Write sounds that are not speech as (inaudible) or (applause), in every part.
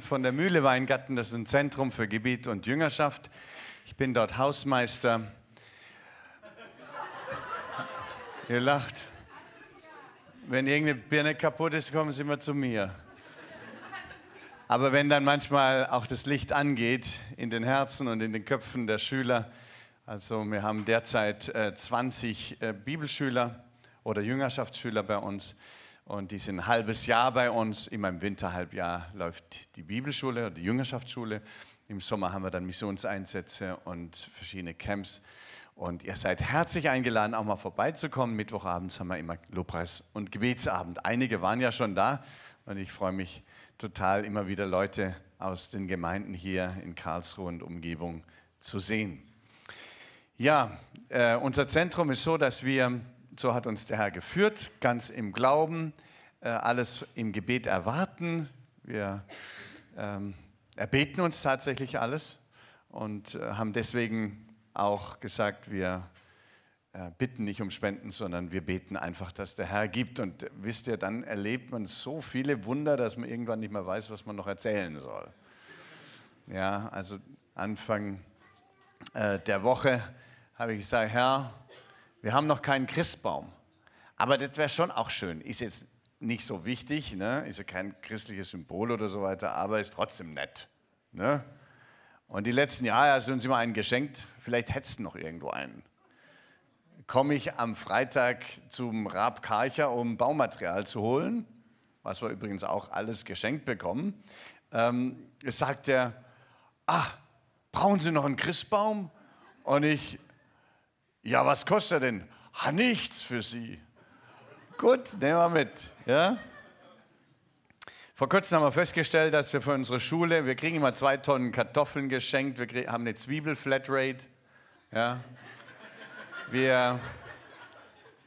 von der Mühle Weingarten, das ist ein Zentrum für Gebet und Jüngerschaft. Ich bin dort Hausmeister. Ihr lacht. Wenn irgendeine Birne kaputt ist, kommen Sie immer zu mir. Aber wenn dann manchmal auch das Licht angeht in den Herzen und in den Köpfen der Schüler, also wir haben derzeit 20 äh, Bibelschüler oder Jüngerschaftsschüler bei uns, und die sind ein halbes Jahr bei uns. Immer im Winterhalbjahr läuft die Bibelschule oder die Jüngerschaftsschule. Im Sommer haben wir dann Missionseinsätze und verschiedene Camps. Und ihr seid herzlich eingeladen, auch mal vorbeizukommen. Mittwochabends haben wir immer Lobpreis und Gebetsabend. Einige waren ja schon da und ich freue mich total, immer wieder Leute aus den Gemeinden hier in Karlsruhe und Umgebung zu sehen. Ja, äh, unser Zentrum ist so, dass wir so hat uns der Herr geführt, ganz im Glauben, äh, alles im Gebet erwarten. Wir ähm, erbeten uns tatsächlich alles und äh, haben deswegen auch gesagt, wir äh, bitten nicht um Spenden, sondern wir beten einfach, dass der Herr gibt. Und wisst ihr, dann erlebt man so viele Wunder, dass man irgendwann nicht mehr weiß, was man noch erzählen soll. Ja, also Anfang der Woche habe ich gesagt, Herr, wir haben noch keinen Christbaum. Aber das wäre schon auch schön. Ist jetzt nicht so wichtig, ne? ist ja kein christliches Symbol oder so weiter, aber ist trotzdem nett. Ne? Und die letzten Jahre hast du uns immer einen geschenkt. Vielleicht hättest du noch irgendwo einen. Komme ich am Freitag zum Rab Karcher, um Baumaterial zu holen, was wir übrigens auch alles geschenkt bekommen. Ähm, sagt er, ach, brauchen Sie noch einen Christbaum? Und ich, ja, was kostet er denn? Ha, nichts für Sie. Gut, nehmen wir mit. Ja? Vor kurzem haben wir festgestellt, dass wir für unsere Schule, wir kriegen immer zwei Tonnen Kartoffeln geschenkt, wir haben eine Zwiebel-Flatrate. Ja? Wir,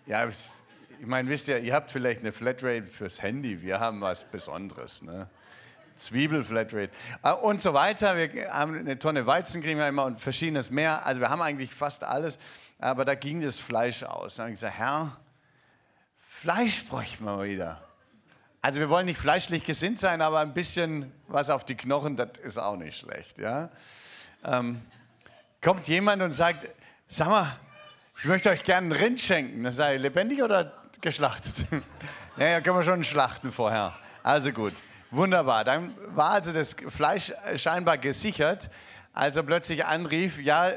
ja, ich meine, wisst ihr, ihr habt vielleicht eine Flatrate fürs Handy, wir haben was Besonderes. Ne? Zwiebelflatrate äh, und so weiter. Wir haben eine Tonne Weizen, kriegen wir immer und verschiedenes mehr. Also wir haben eigentlich fast alles aber da ging das Fleisch aus. Dann habe ich gesagt, Herr, Fleisch bräuchten wir wieder. Also wir wollen nicht fleischlich gesinnt sein, aber ein bisschen was auf die Knochen, das ist auch nicht schlecht. Ja? Ähm, kommt jemand und sagt, sag mal, ich möchte euch gerne einen Rind schenken. Das sei lebendig oder geschlachtet? (laughs) naja, können wir schon schlachten vorher. Also gut, wunderbar. Dann war also das Fleisch scheinbar gesichert, als er plötzlich anrief, ja,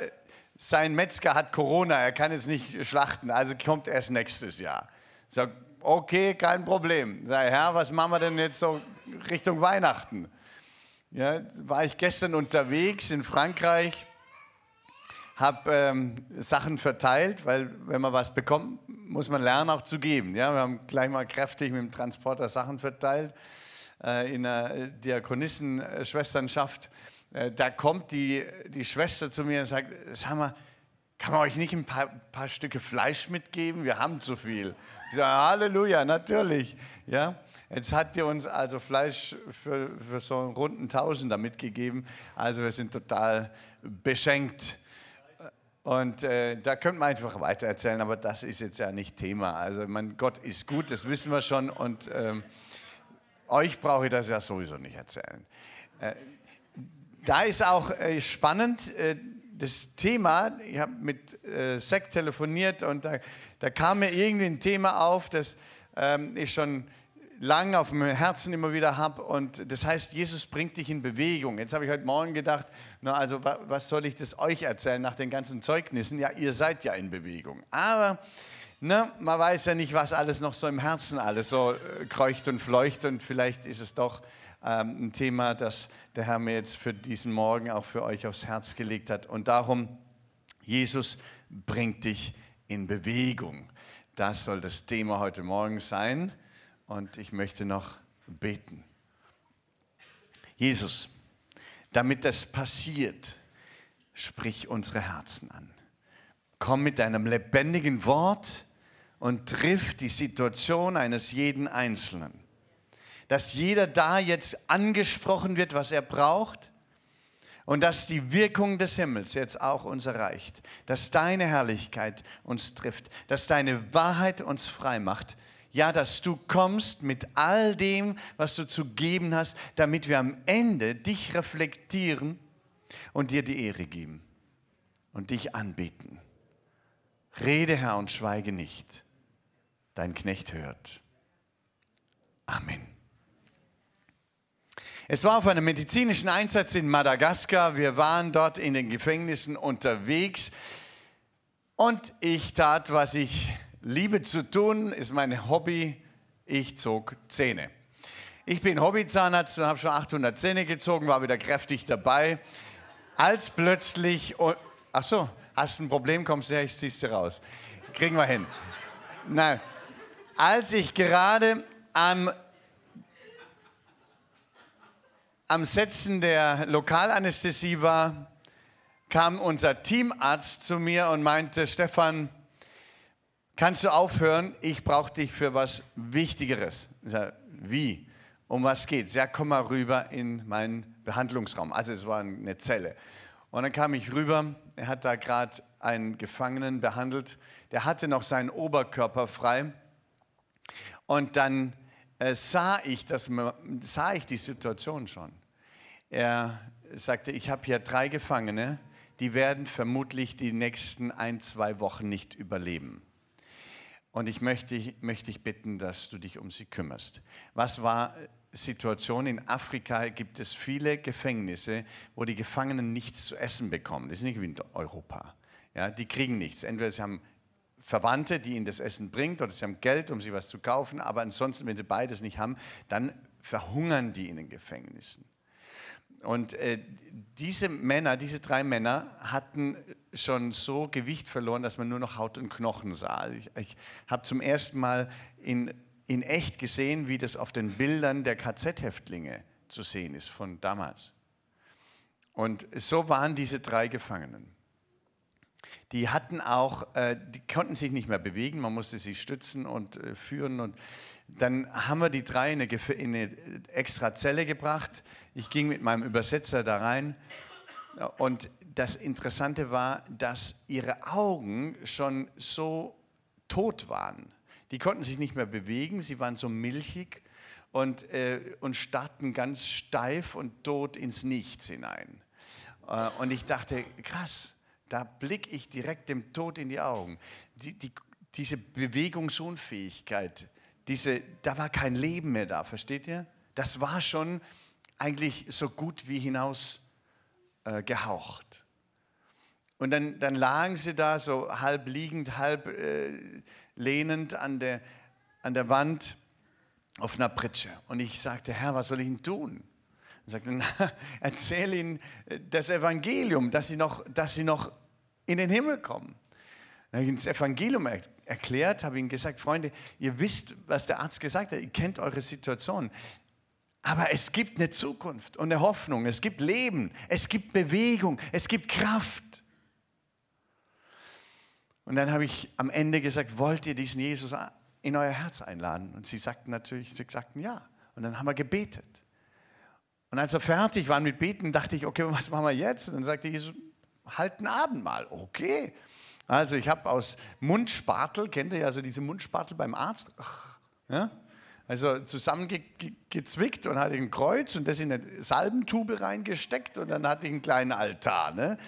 sein Metzger hat Corona, er kann jetzt nicht schlachten, also kommt erst nächstes Jahr. Sag, okay, kein Problem. Sag, Herr, was machen wir denn jetzt so Richtung Weihnachten? Ja, war ich gestern unterwegs in Frankreich, habe ähm, Sachen verteilt, weil wenn man was bekommt, muss man lernen auch zu geben. Ja, wir haben gleich mal kräftig mit dem Transporter Sachen verteilt äh, in einer Diakonissenschwesternschaft. Äh, da kommt die, die Schwester zu mir und sagt, sag mal, kann man euch nicht ein paar, paar Stücke Fleisch mitgeben? Wir haben zu viel. Ich sage, Halleluja, natürlich. Ja, jetzt hat ihr uns also Fleisch für, für so einen runden Tausender mitgegeben. Also wir sind total beschenkt. Und äh, da könnte man einfach weiter erzählen, aber das ist jetzt ja nicht Thema. Also mein Gott ist gut, das wissen wir schon. Und ähm, euch brauche ich das ja sowieso nicht erzählen. Äh, da ist auch äh, spannend äh, das Thema. Ich habe mit äh, Sek telefoniert und da, da, kam mir irgendwie ein Thema auf, das ähm, ich schon lange auf dem Herzen immer wieder habe. Und das heißt, Jesus bringt dich in Bewegung. Jetzt habe ich heute Morgen gedacht, na, also was soll ich das euch erzählen nach den ganzen Zeugnissen? Ja, ihr seid ja in Bewegung. Aber ne, man weiß ja nicht, was alles noch so im Herzen alles so äh, kreucht und fleucht. Und vielleicht ist es doch ähm, ein Thema, das der Herr mir jetzt für diesen Morgen auch für euch aufs Herz gelegt hat. Und darum, Jesus bringt dich in Bewegung. Das soll das Thema heute Morgen sein. Und ich möchte noch beten. Jesus, damit das passiert, sprich unsere Herzen an. Komm mit deinem lebendigen Wort und triff die Situation eines jeden Einzelnen dass jeder da jetzt angesprochen wird, was er braucht und dass die Wirkung des Himmels jetzt auch uns erreicht, dass deine Herrlichkeit uns trifft, dass deine Wahrheit uns frei macht. Ja, dass du kommst mit all dem, was du zu geben hast, damit wir am Ende dich reflektieren und dir die Ehre geben und dich anbeten. Rede, Herr, und schweige nicht. Dein Knecht hört. Amen. Es war auf einem medizinischen Einsatz in Madagaskar. Wir waren dort in den Gefängnissen unterwegs. Und ich tat, was ich liebe zu tun, ist mein Hobby. Ich zog Zähne. Ich bin Hobbyzahnarzt und habe schon 800 Zähne gezogen, war wieder kräftig dabei. Als plötzlich, ach so, hast ein Problem, kommst her, ich zieh's dir raus. Kriegen wir hin. Nein, als ich gerade am am Setzen der Lokalanästhesie war, kam unser Teamarzt zu mir und meinte, Stefan, kannst du aufhören? Ich brauche dich für was Wichtigeres. Ich sage, wie? Um was geht's? Ja, komm mal rüber in meinen Behandlungsraum. Also es war eine Zelle. Und dann kam ich rüber. Er hat da gerade einen Gefangenen behandelt. Der hatte noch seinen Oberkörper frei. Und dann äh, sah, ich das, sah ich die Situation schon. Er sagte, ich habe hier drei Gefangene, die werden vermutlich die nächsten ein, zwei Wochen nicht überleben. Und ich möchte, möchte dich bitten, dass du dich um sie kümmerst. Was war Situation? In Afrika gibt es viele Gefängnisse, wo die Gefangenen nichts zu essen bekommen. Das ist nicht wie in Europa. Ja, die kriegen nichts. Entweder sie haben Verwandte, die ihnen das Essen bringt, oder sie haben Geld, um sie was zu kaufen. Aber ansonsten, wenn sie beides nicht haben, dann verhungern die in den Gefängnissen. Und äh, diese Männer, diese drei Männer hatten schon so Gewicht verloren, dass man nur noch Haut und Knochen sah. Ich, ich habe zum ersten Mal in, in echt gesehen, wie das auf den Bildern der KZ-Häftlinge zu sehen ist von damals. Und so waren diese drei Gefangenen. Die hatten auch, äh, die konnten sich nicht mehr bewegen, man musste sie stützen und äh, führen. Und dann haben wir die drei in eine, in eine extra Zelle gebracht. Ich ging mit meinem Übersetzer da rein. Und das Interessante war, dass ihre Augen schon so tot waren. Die konnten sich nicht mehr bewegen, sie waren so milchig und, äh, und starrten ganz steif und tot ins Nichts hinein. Äh, und ich dachte, krass, da blicke ich direkt dem Tod in die Augen. Die, die, diese Bewegungsunfähigkeit, diese, da war kein Leben mehr da, versteht ihr? Das war schon eigentlich so gut wie hinaus äh, gehaucht. Und dann, dann lagen sie da so halb liegend, halb äh, lehnend an der, an der Wand auf einer Pritsche. Und ich sagte, Herr, was soll ich denn tun? Er sagte, na, erzähl ihnen äh, das Evangelium, dass sie noch, dass sie noch in den Himmel kommen. Dann habe ich ihnen das Evangelium er erklärt, habe ihnen gesagt, Freunde, ihr wisst, was der Arzt gesagt hat, ihr kennt eure Situation. Aber es gibt eine Zukunft und eine Hoffnung, es gibt Leben, es gibt Bewegung, es gibt Kraft. Und dann habe ich am Ende gesagt, wollt ihr diesen Jesus in euer Herz einladen? Und sie sagten natürlich, sie sagten ja. Und dann haben wir gebetet. Und als wir fertig waren mit Beten, dachte ich, okay, was machen wir jetzt? Und dann sagte Jesus, halt ein Abendmahl. Okay. Also ich habe aus Mundspatel, kennt ihr ja so diese Mundspatel beim Arzt? Ach, ja? Also zusammengezwickt und hatte ein Kreuz und das in eine Salbentube reingesteckt und dann hatte ich einen kleinen Altar. Ne?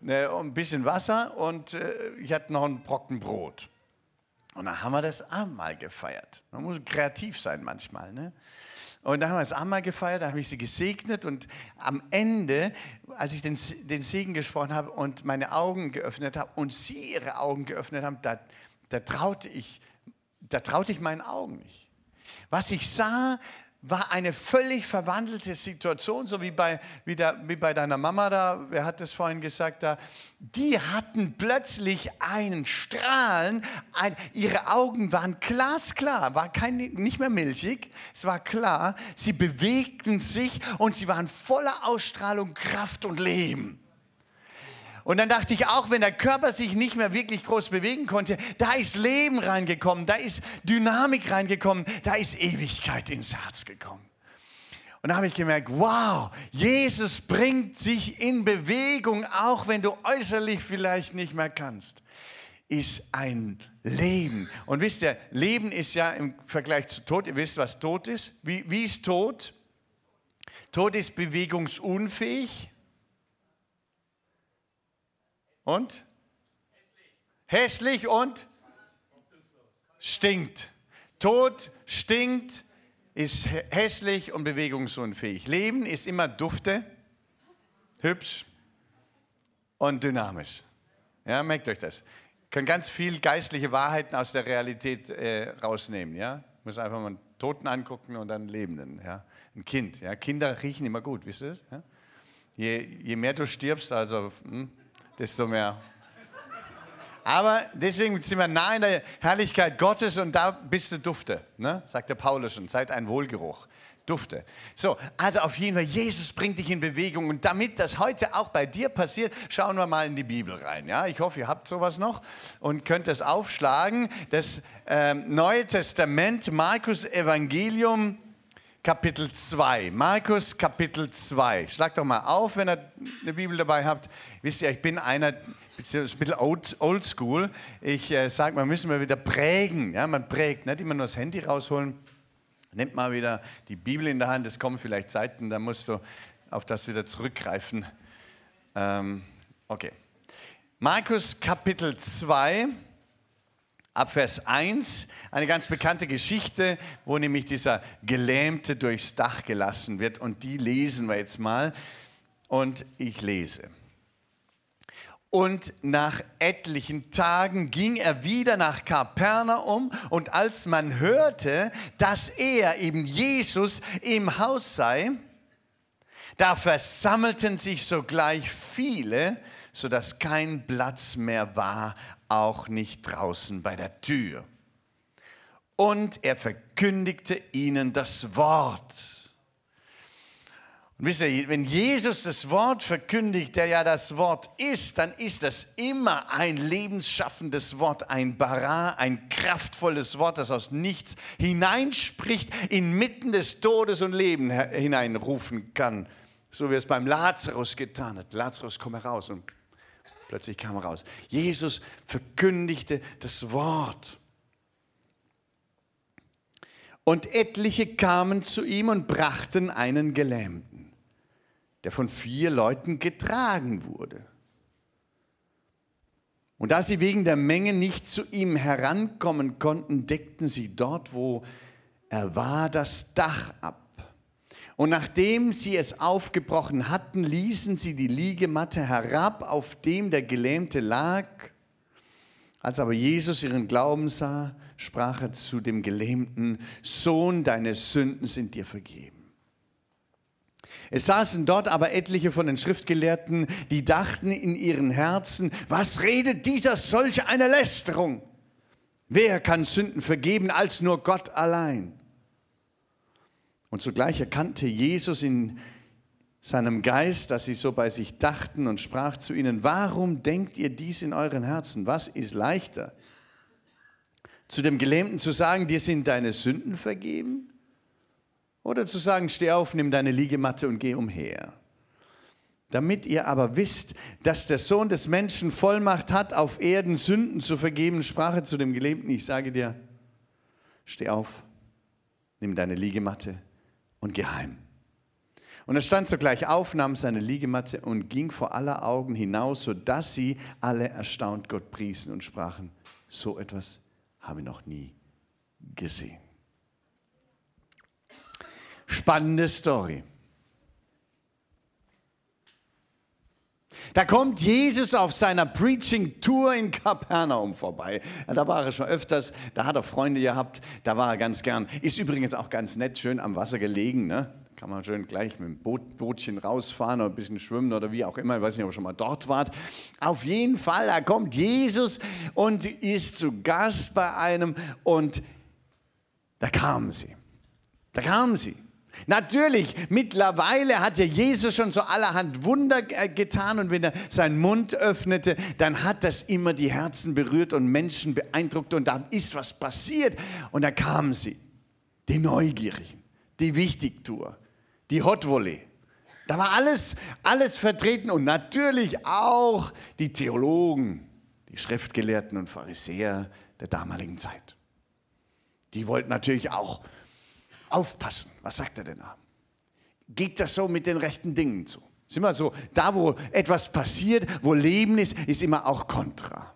Ne, ein bisschen Wasser und äh, ich hatte noch einen Brocken Brot. Und dann haben wir das Abendmahl gefeiert. Man muss kreativ sein manchmal. Ne? Und da haben wir das Abendmahl gefeiert, da habe ich sie gesegnet und am Ende, als ich den, den Segen gesprochen habe und meine Augen geöffnet habe und sie ihre Augen geöffnet haben, da, da, traute, ich, da traute ich meinen Augen nicht. Was ich sah, war eine völlig verwandelte Situation, so wie bei, wie, der, wie bei deiner Mama da, wer hat das vorhin gesagt, da, die hatten plötzlich einen Strahlen, ein, ihre Augen waren glasklar, war kein, nicht mehr milchig, es war klar, sie bewegten sich und sie waren voller Ausstrahlung, Kraft und Leben. Und dann dachte ich, auch wenn der Körper sich nicht mehr wirklich groß bewegen konnte, da ist Leben reingekommen, da ist Dynamik reingekommen, da ist Ewigkeit ins Herz gekommen. Und da habe ich gemerkt, wow, Jesus bringt sich in Bewegung, auch wenn du äußerlich vielleicht nicht mehr kannst. ist ein Leben. Und wisst ihr, Leben ist ja im Vergleich zu Tod, ihr wisst, was Tod ist. Wie, wie ist Tod? Tod ist bewegungsunfähig. Und? Hässlich und? Stinkt. Tod stinkt, ist hässlich und bewegungsunfähig. Leben ist immer dufte, hübsch und dynamisch. Ja, merkt euch das. Könnt ganz viel geistliche Wahrheiten aus der Realität äh, rausnehmen. Ja? Muss einfach mal einen Toten angucken und dann einen Lebenden. Ja? Ein Kind. Ja? Kinder riechen immer gut, wisst ihr das? Ja? Je, je mehr du stirbst, also hm, desto mehr aber deswegen sind wir nah in der Herrlichkeit Gottes und da bist du Dufte, ne? sagt der Paulus schon, seid ein Wohlgeruch. Dufte. So, also auf jeden Fall, Jesus bringt dich in Bewegung. Und damit das heute auch bei dir passiert, schauen wir mal in die Bibel rein. Ja, ich hoffe, ihr habt sowas noch und könnt das aufschlagen. Das äh, Neue Testament, Markus Evangelium, Kapitel 2. Markus Kapitel 2. Schlag doch mal auf, wenn ihr eine Bibel dabei habt. Wisst ihr, ich bin einer, beziehungsweise ein bisschen old, old school. Ich äh, sage, man müssen wir wieder prägen. Ja, man prägt, nicht immer nur das Handy rausholen. Nimmt mal wieder die Bibel in der Hand. Es kommen vielleicht Zeiten, da musst du auf das wieder zurückgreifen. Ähm, okay. Markus Kapitel 2. Ab Vers 1 eine ganz bekannte Geschichte, wo nämlich dieser Gelähmte durchs Dach gelassen wird. Und die lesen wir jetzt mal. Und ich lese. Und nach etlichen Tagen ging er wieder nach Kapernaum und als man hörte, dass er eben Jesus im Haus sei, da versammelten sich sogleich viele, sodass kein Platz mehr war, auch nicht draußen bei der Tür. Und er verkündigte ihnen das Wort. Und wisst ihr, wenn Jesus das Wort verkündigt, der ja das Wort ist, dann ist das immer ein lebensschaffendes Wort, ein Bara, ein kraftvolles Wort, das aus nichts hineinspricht, inmitten des Todes und Leben hineinrufen kann. So wie es beim Lazarus getan hat. Lazarus, komm heraus. Und plötzlich kam er raus. Jesus verkündigte das Wort. Und etliche kamen zu ihm und brachten einen Gelähmten der von vier Leuten getragen wurde. Und da sie wegen der Menge nicht zu ihm herankommen konnten, deckten sie dort, wo er war, das Dach ab. Und nachdem sie es aufgebrochen hatten, ließen sie die Liegematte herab, auf dem der Gelähmte lag. Als aber Jesus ihren Glauben sah, sprach er zu dem Gelähmten, Sohn, deine Sünden sind dir vergeben. Es saßen dort aber etliche von den Schriftgelehrten, die dachten in ihren Herzen, was redet dieser solche eine Lästerung? Wer kann Sünden vergeben als nur Gott allein? Und zugleich erkannte Jesus in seinem Geist, dass sie so bei sich dachten und sprach zu ihnen, warum denkt ihr dies in euren Herzen? Was ist leichter? Zu dem Gelähmten zu sagen, dir sind deine Sünden vergeben? Oder zu sagen, steh auf, nimm deine Liegematte und geh umher. Damit ihr aber wisst, dass der Sohn des Menschen Vollmacht hat, auf Erden Sünden zu vergeben, sprach er zu dem Gelebten, ich sage dir, steh auf, nimm deine Liegematte und geh heim. Und er stand sogleich auf, nahm seine Liegematte und ging vor aller Augen hinaus, sodass sie alle erstaunt Gott priesen und sprachen, so etwas haben wir noch nie gesehen. Spannende Story. Da kommt Jesus auf seiner Preaching-Tour in Kapernaum vorbei. Da war er schon öfters, da hat er Freunde gehabt, da war er ganz gern. Ist übrigens auch ganz nett, schön am Wasser gelegen. Ne? Kann man schön gleich mit dem Boot, Bootchen rausfahren oder ein bisschen schwimmen oder wie auch immer. Ich weiß nicht, ob ihr schon mal dort wart. Auf jeden Fall, da kommt Jesus und ist zu Gast bei einem und da kamen sie. Da kamen sie. Natürlich, mittlerweile hat ja Jesus schon so allerhand Wunder getan und wenn er seinen Mund öffnete, dann hat das immer die Herzen berührt und Menschen beeindruckt und da ist was passiert. Und da kamen sie, die Neugierigen, die Wichtigtour, die Hotwolle. Da war alles, alles vertreten und natürlich auch die Theologen, die Schriftgelehrten und Pharisäer der damaligen Zeit. Die wollten natürlich auch aufpassen. Was sagt er denn da? Geht das so mit den rechten Dingen zu? Ist immer so, da wo etwas passiert, wo Leben ist, ist immer auch Kontra.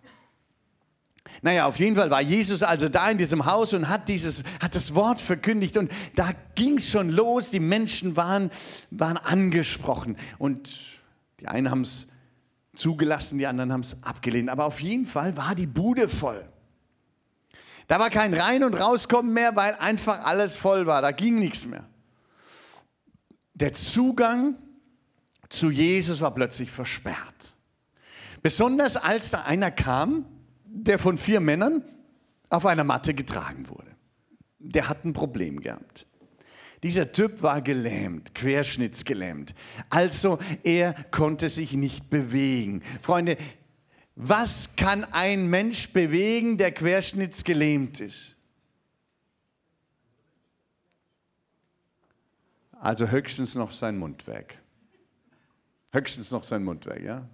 Naja, auf jeden Fall war Jesus also da in diesem Haus und hat, dieses, hat das Wort verkündigt und da ging es schon los. Die Menschen waren, waren angesprochen und die einen haben es zugelassen, die anderen haben es abgelehnt. Aber auf jeden Fall war die Bude voll. Da war kein Rein- und Rauskommen mehr, weil einfach alles voll war. Da ging nichts mehr. Der Zugang zu Jesus war plötzlich versperrt. Besonders als da einer kam, der von vier Männern auf einer Matte getragen wurde. Der hat ein Problem gehabt. Dieser Typ war gelähmt, querschnittsgelähmt. Also er konnte sich nicht bewegen. Freunde, was kann ein Mensch bewegen, der querschnittsgelähmt ist? Also höchstens noch sein Mundwerk. Höchstens noch sein Mundwerk, ja?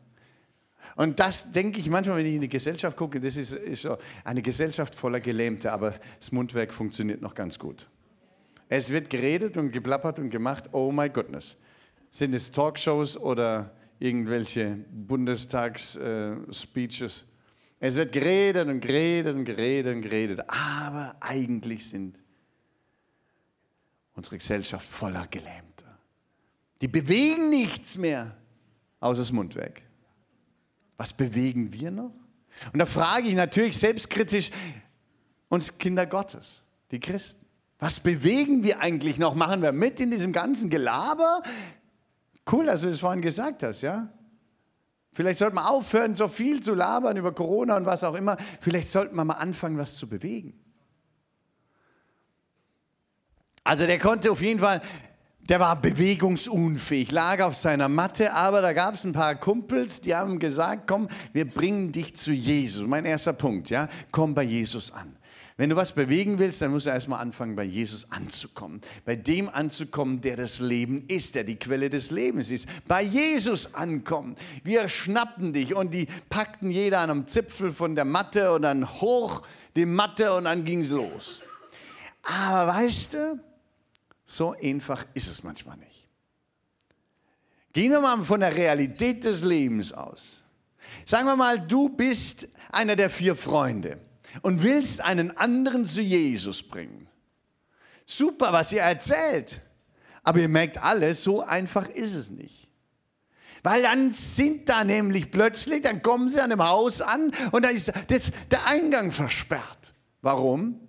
Und das denke ich manchmal, wenn ich in die Gesellschaft gucke, das ist, ist so eine Gesellschaft voller Gelähmte, aber das Mundwerk funktioniert noch ganz gut. Es wird geredet und geplappert und gemacht, oh my goodness. Sind es Talkshows oder irgendwelche Bundestags-Speeches? Äh, es wird geredet und geredet und geredet und geredet, aber eigentlich sind unsere Gesellschaft voller Gelähmter. Die bewegen nichts mehr, außer das Mundwerk. Was bewegen wir noch? Und da frage ich natürlich selbstkritisch uns Kinder Gottes, die Christen. Was bewegen wir eigentlich noch? Machen wir mit in diesem ganzen Gelaber? Cool, dass du das vorhin gesagt hast, ja? Vielleicht sollten wir aufhören, so viel zu labern über Corona und was auch immer. Vielleicht sollten wir mal anfangen, was zu bewegen. Also der konnte auf jeden Fall der war bewegungsunfähig, lag auf seiner Matte, aber da gab es ein paar Kumpels, die haben gesagt, komm, wir bringen dich zu Jesus. Mein erster Punkt, ja, komm bei Jesus an. Wenn du was bewegen willst, dann musst du erstmal anfangen, bei Jesus anzukommen. Bei dem anzukommen, der das Leben ist, der die Quelle des Lebens ist. Bei Jesus ankommen. Wir schnappten dich und die packten jeder an einem Zipfel von der Matte und dann hoch die Matte und dann ging es los. Aber weißt du, so einfach ist es manchmal nicht. Gehen wir mal von der Realität des Lebens aus. Sagen wir mal, du bist einer der vier Freunde und willst einen anderen zu Jesus bringen. Super, was ihr erzählt. Aber ihr merkt alle, so einfach ist es nicht. Weil dann sind da nämlich plötzlich, dann kommen sie an dem Haus an und da ist der Eingang versperrt. Warum?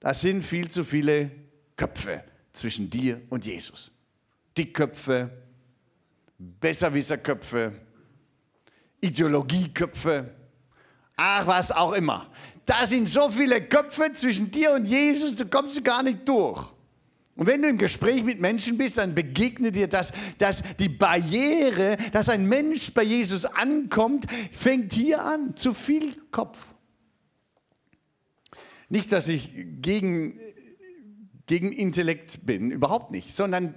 Da sind viel zu viele Köpfe zwischen dir und Jesus. Dickköpfe, Besserwisserköpfe, Ideologieköpfe, ach was auch immer. Da sind so viele Köpfe zwischen dir und Jesus, du kommst gar nicht durch. Und wenn du im Gespräch mit Menschen bist, dann begegnet dir das, dass die Barriere, dass ein Mensch bei Jesus ankommt, fängt hier an. Zu viel Kopf. Nicht, dass ich gegen gegen Intellekt bin, überhaupt nicht, sondern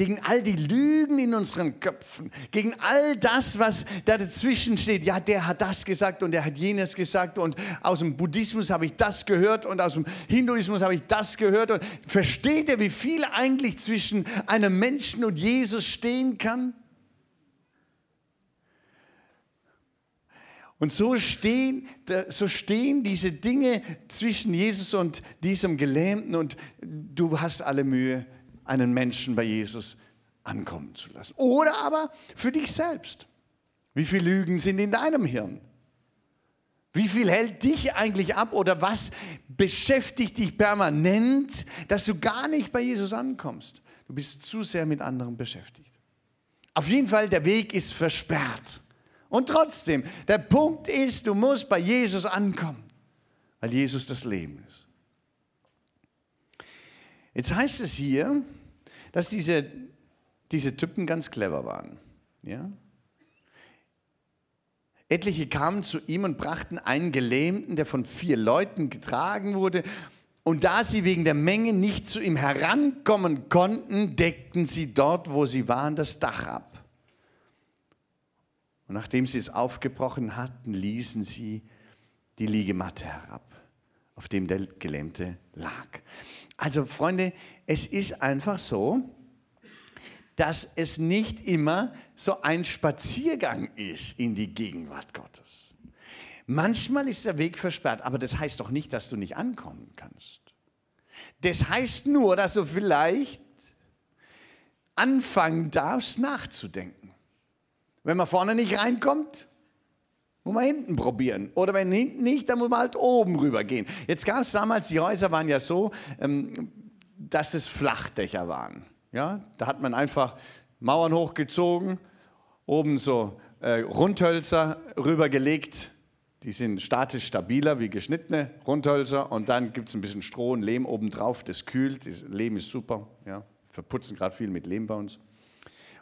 gegen all die Lügen in unseren Köpfen, gegen all das, was da dazwischen steht. Ja, der hat das gesagt und der hat jenes gesagt und aus dem Buddhismus habe ich das gehört und aus dem Hinduismus habe ich das gehört. Und versteht ihr, wie viel eigentlich zwischen einem Menschen und Jesus stehen kann? Und so stehen, so stehen diese Dinge zwischen Jesus und diesem Gelähmten und du hast alle Mühe, einen Menschen bei Jesus ankommen zu lassen. Oder aber für dich selbst. Wie viele Lügen sind in deinem Hirn? Wie viel hält dich eigentlich ab oder was beschäftigt dich permanent, dass du gar nicht bei Jesus ankommst? Du bist zu sehr mit anderen beschäftigt. Auf jeden Fall, der Weg ist versperrt. Und trotzdem, der Punkt ist, du musst bei Jesus ankommen, weil Jesus das Leben ist. Jetzt heißt es hier, dass diese, diese Typen ganz clever waren. Ja? Etliche kamen zu ihm und brachten einen Gelähmten, der von vier Leuten getragen wurde. Und da sie wegen der Menge nicht zu ihm herankommen konnten, deckten sie dort, wo sie waren, das Dach ab. Und nachdem sie es aufgebrochen hatten, ließen sie die Liegematte herab, auf dem der Gelähmte lag. Also Freunde, es ist einfach so, dass es nicht immer so ein Spaziergang ist in die Gegenwart Gottes. Manchmal ist der Weg versperrt, aber das heißt doch nicht, dass du nicht ankommen kannst. Das heißt nur, dass du vielleicht anfangen darfst nachzudenken. Wenn man vorne nicht reinkommt, muss man hinten probieren. Oder wenn hinten nicht, dann muss man halt oben rüber gehen. Jetzt gab es damals, die Häuser waren ja so, ähm, dass es Flachdächer waren. Ja, da hat man einfach Mauern hochgezogen, oben so äh, Rundhölzer rübergelegt. Die sind statisch stabiler wie geschnittene Rundhölzer. Und dann gibt es ein bisschen Stroh und Lehm obendrauf, das kühlt. Das Lehm ist super. Ja, verputzen gerade viel mit Lehm bei uns.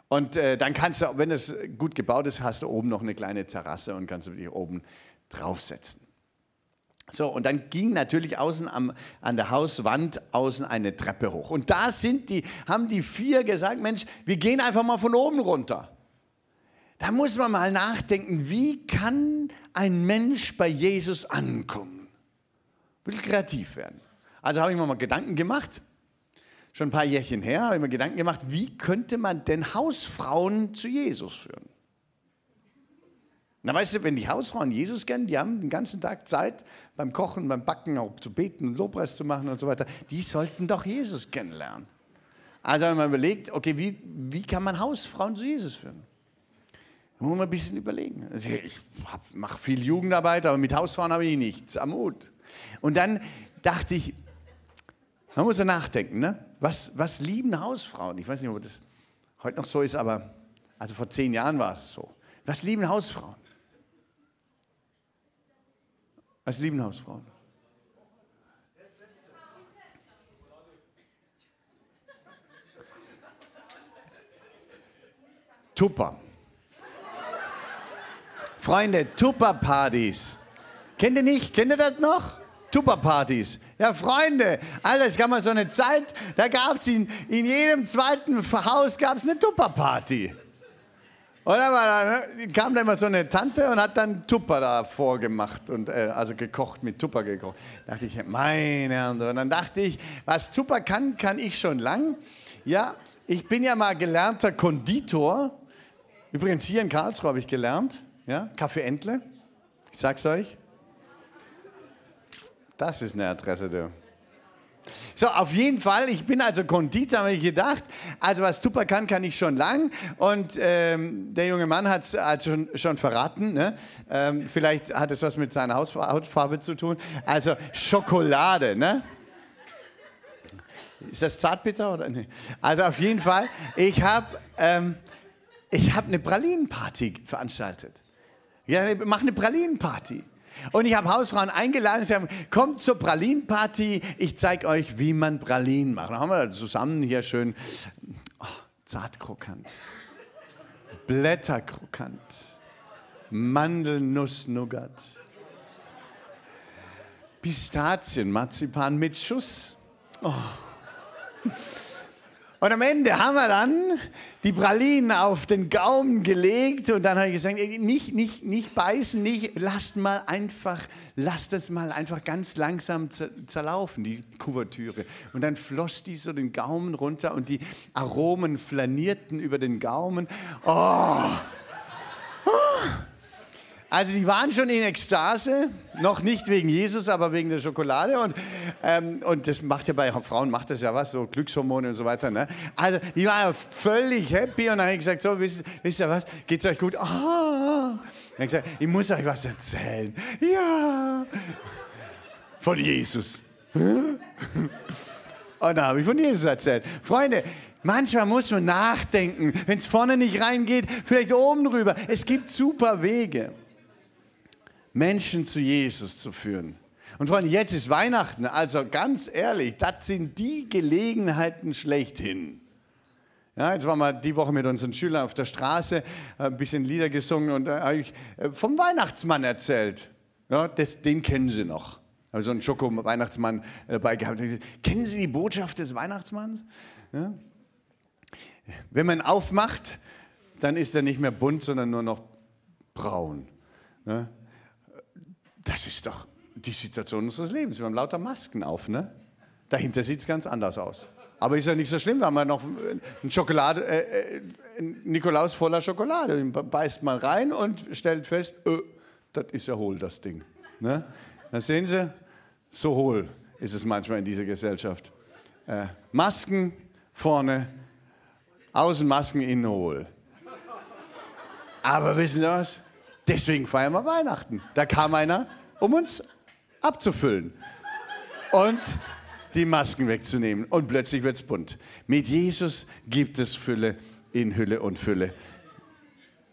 Und äh, dann kannst du, wenn es gut gebaut ist, hast du oben noch eine kleine Terrasse und kannst du dich oben draufsetzen. So, und dann ging natürlich außen am, an der Hauswand außen eine Treppe hoch. Und da sind die, haben die vier gesagt, Mensch, wir gehen einfach mal von oben runter. Da muss man mal nachdenken, wie kann ein Mensch bei Jesus ankommen? Will kreativ werden. Also habe ich mir mal Gedanken gemacht, schon ein paar Jährchen her, habe ich mir Gedanken gemacht, wie könnte man denn Hausfrauen zu Jesus führen? Na, weißt du, wenn die Hausfrauen Jesus kennen, die haben den ganzen Tag Zeit beim Kochen, beim Backen, auch zu beten und Lobpreis zu machen und so weiter. Die sollten doch Jesus kennenlernen. Also haben wir überlegt, okay, wie, wie kann man Hausfrauen zu Jesus führen? Da muss man ein bisschen überlegen. Also ich mache viel Jugendarbeit, aber mit Hausfrauen habe ich nichts am Mut. Und dann dachte ich, man muss ja nachdenken, ne? was, was lieben Hausfrauen? Ich weiß nicht, ob das heute noch so ist, aber also vor zehn Jahren war es so. Was lieben Hausfrauen? Als lieben Hausfrauen. Tupper. Freunde, Tupper-Partys. Kennt ihr nicht? Kennt ihr das noch? Tupper-Partys. Ja, Freunde, Alter, es gab mal so eine Zeit, da gab es in, in jedem zweiten Haus gab's eine Tupper-Party. Und dann kam da immer so eine Tante und hat dann Tupper da vorgemacht und äh, also gekocht, mit Tupper gekocht. Da dachte ich, meine Herren, und dann dachte ich, was Tupper kann, kann ich schon lang. Ja, ich bin ja mal gelernter Konditor. Übrigens hier in Karlsruhe habe ich gelernt, ja, Kaffee Entle. Ich sag's euch. Das ist eine Adresse, du. So, auf jeden Fall, ich bin also Konditor, habe ich gedacht. Also was Tupper kann, kann ich schon lang. Und ähm, der junge Mann hat es schon, schon verraten. Ne? Ähm, vielleicht hat es was mit seiner Hautfarbe zu tun. Also Schokolade, ne? Ist das Zartbitter oder nee? Also auf jeden Fall, ich habe ähm, hab eine Pralinenparty veranstaltet. Ja, mach eine Pralinenparty. Und ich habe Hausfrauen eingeladen, sie haben, kommt zur Pralinenparty, ich zeige euch, wie man Pralinen macht. Dann haben wir zusammen hier schön oh, zartkrokant, blätterkrokant, Mandelnuss, Nougat, Pistazien, Marzipan mit Schuss. Oh. Und am Ende haben wir dann die Pralinen auf den Gaumen gelegt und dann habe ich gesagt, nicht, nicht, nicht beißen, nicht, lasst mal einfach, lasst es mal einfach ganz langsam zerlaufen, die Kuvertüre. Und dann floss die so den Gaumen runter und die Aromen flanierten über den Gaumen. Oh! Also die waren schon in Ekstase, noch nicht wegen Jesus, aber wegen der Schokolade. Und, ähm, und das macht ja bei Frauen, macht das ja was, so Glückshormone und so weiter. Ne? Also die waren ja völlig happy und dann habe ich gesagt, so, wisst, wisst ihr was, geht's euch gut? Ah. ich gesagt, ich muss euch was erzählen. Ja, von Jesus. Und dann habe ich von Jesus erzählt. Freunde, manchmal muss man nachdenken, wenn es vorne nicht reingeht, vielleicht oben drüber. Es gibt super Wege. Menschen zu Jesus zu führen. Und Freunde, jetzt ist Weihnachten, also ganz ehrlich, das sind die Gelegenheiten schlechthin. Ja, jetzt waren wir die Woche mit unseren Schülern auf der Straße, äh, ein bisschen Lieder gesungen und da habe ich äh, vom Weihnachtsmann erzählt. Ja, das, den kennen Sie noch. Also einen Schoko-Weihnachtsmann dabei gehabt. Kennen Sie die Botschaft des Weihnachtsmanns? Ja? Wenn man aufmacht, dann ist er nicht mehr bunt, sondern nur noch braun. Ne? Das ist doch die Situation unseres Lebens. Wir haben lauter Masken auf. Ne? Dahinter sieht es ganz anders aus. Aber ist ja nicht so schlimm, wir haben ja noch einen Schokolade, äh, äh Nikolaus voller Schokolade. Den beißt mal rein und stellt fest, äh, das ist ja hohl, das Ding. Ne? Dann sehen Sie, so hohl ist es manchmal in dieser Gesellschaft. Äh, Masken vorne, Außenmasken innen hohl. Aber wissen Sie was? Deswegen feiern wir Weihnachten. Da kam einer, um uns abzufüllen und die Masken wegzunehmen. Und plötzlich wird es bunt. Mit Jesus gibt es Fülle in Hülle und Fülle.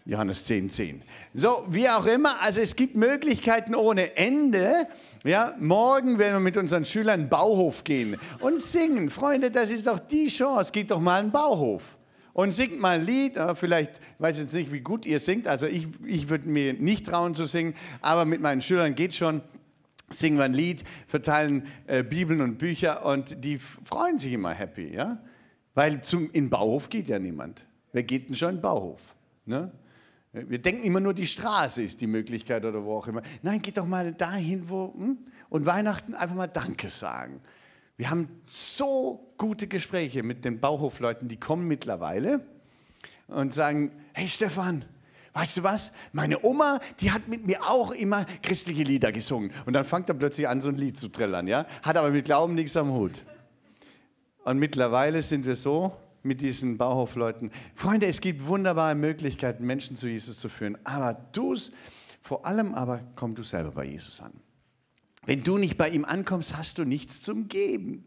Johannes 10, 10. So, wie auch immer, also es gibt Möglichkeiten ohne Ende. Ja, morgen werden wir mit unseren Schülern in den Bauhof gehen und singen. Freunde, das ist doch die Chance. Geht doch mal in den Bauhof und singt mal ein Lied. Vielleicht, ich weiß jetzt nicht, wie gut ihr singt. Also ich, ich würde mir nicht trauen zu singen, aber mit meinen Schülern geht schon. Singen wir ein Lied, verteilen äh, Bibeln und Bücher und die freuen sich immer happy, ja? Weil zum, in Bauhof geht ja niemand. Wer geht denn schon in Bauhof? Ne? Wir denken immer nur, die Straße ist die Möglichkeit oder wo auch immer. Nein, geht doch mal dahin, wo. Hm? Und Weihnachten einfach mal Danke sagen. Wir haben so gute Gespräche mit den Bauhofleuten, die kommen mittlerweile und sagen: Hey Stefan, weißt du was? Meine Oma, die hat mit mir auch immer christliche Lieder gesungen. Und dann fängt er plötzlich an, so ein Lied zu trillern. Ja? Hat aber mit Glauben nichts am Hut. Und mittlerweile sind wir so, mit diesen Bauhofleuten. Freunde, es gibt wunderbare Möglichkeiten, Menschen zu Jesus zu führen. Aber du es, vor allem aber komm du selber bei Jesus an. Wenn du nicht bei ihm ankommst, hast du nichts zum Geben.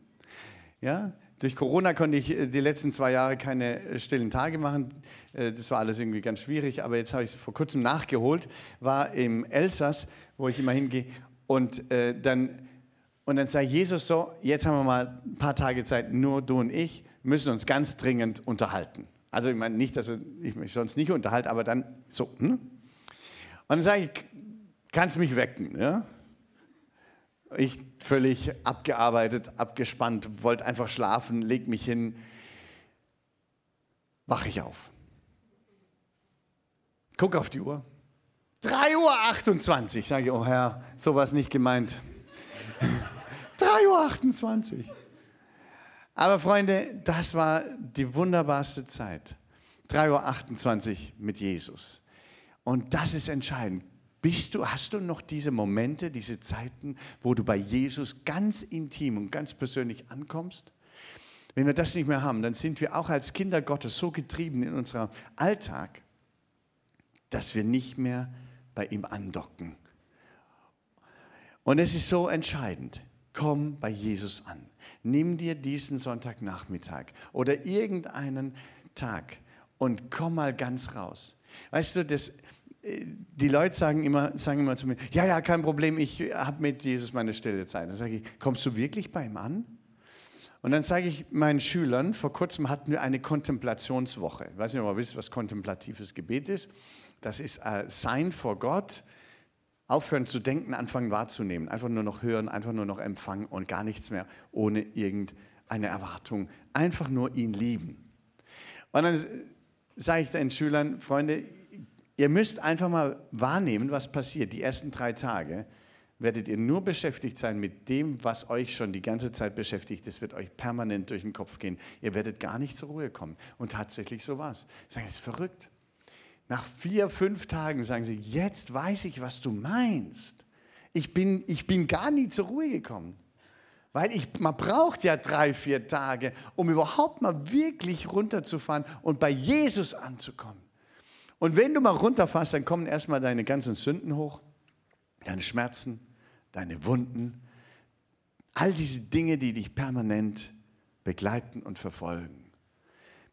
Ja? Durch Corona konnte ich äh, die letzten zwei Jahre keine äh, stillen Tage machen. Äh, das war alles irgendwie ganz schwierig. Aber jetzt habe ich es vor kurzem nachgeholt. War im Elsass, wo ich immer hingehe. Und dann, und dann sagt Jesus so: Jetzt haben wir mal ein paar Tage Zeit, nur du und ich müssen uns ganz dringend unterhalten. Also ich meine nicht, dass ich mich sonst nicht unterhalte, aber dann so. Hm? Und dann sage ich, kannst mich wecken. Ja? Ich völlig abgearbeitet, abgespannt, wollte einfach schlafen, leg mich hin, wache ich auf. Guck auf die Uhr. 3.28 Uhr, sage ich, oh Herr, sowas nicht gemeint. (laughs) 3.28 Uhr. Aber Freunde, das war die wunderbarste Zeit. 3.28 Uhr mit Jesus. Und das ist entscheidend. Bist du, hast du noch diese Momente, diese Zeiten, wo du bei Jesus ganz intim und ganz persönlich ankommst? Wenn wir das nicht mehr haben, dann sind wir auch als Kinder Gottes so getrieben in unserem Alltag, dass wir nicht mehr bei ihm andocken. Und es ist so entscheidend. Komm bei Jesus an. Nimm dir diesen Sonntagnachmittag oder irgendeinen Tag und komm mal ganz raus. Weißt du, das, die Leute sagen immer, sagen immer zu mir, ja, ja, kein Problem, ich habe mit Jesus meine stille Zeit. Dann sage ich, kommst du wirklich bei ihm an? Und dann sage ich meinen Schülern, vor kurzem hatten wir eine Kontemplationswoche. Ich weiß nicht, ob ihr wisst, was kontemplatives Gebet ist. Das ist äh, Sein vor Gott, Aufhören zu denken, anfangen wahrzunehmen. Einfach nur noch hören, einfach nur noch empfangen und gar nichts mehr ohne irgendeine Erwartung. Einfach nur ihn lieben. Und dann sage ich den Schülern, Freunde, ihr müsst einfach mal wahrnehmen, was passiert. Die ersten drei Tage werdet ihr nur beschäftigt sein mit dem, was euch schon die ganze Zeit beschäftigt. Das wird euch permanent durch den Kopf gehen. Ihr werdet gar nicht zur Ruhe kommen. Und tatsächlich so war es. Sagen, das ist verrückt. Nach vier, fünf Tagen sagen sie, jetzt weiß ich, was du meinst. Ich bin, ich bin gar nie zur Ruhe gekommen. Weil ich, man braucht ja drei, vier Tage, um überhaupt mal wirklich runterzufahren und bei Jesus anzukommen. Und wenn du mal runterfährst, dann kommen erstmal deine ganzen Sünden hoch, deine Schmerzen, deine Wunden, all diese Dinge, die dich permanent begleiten und verfolgen.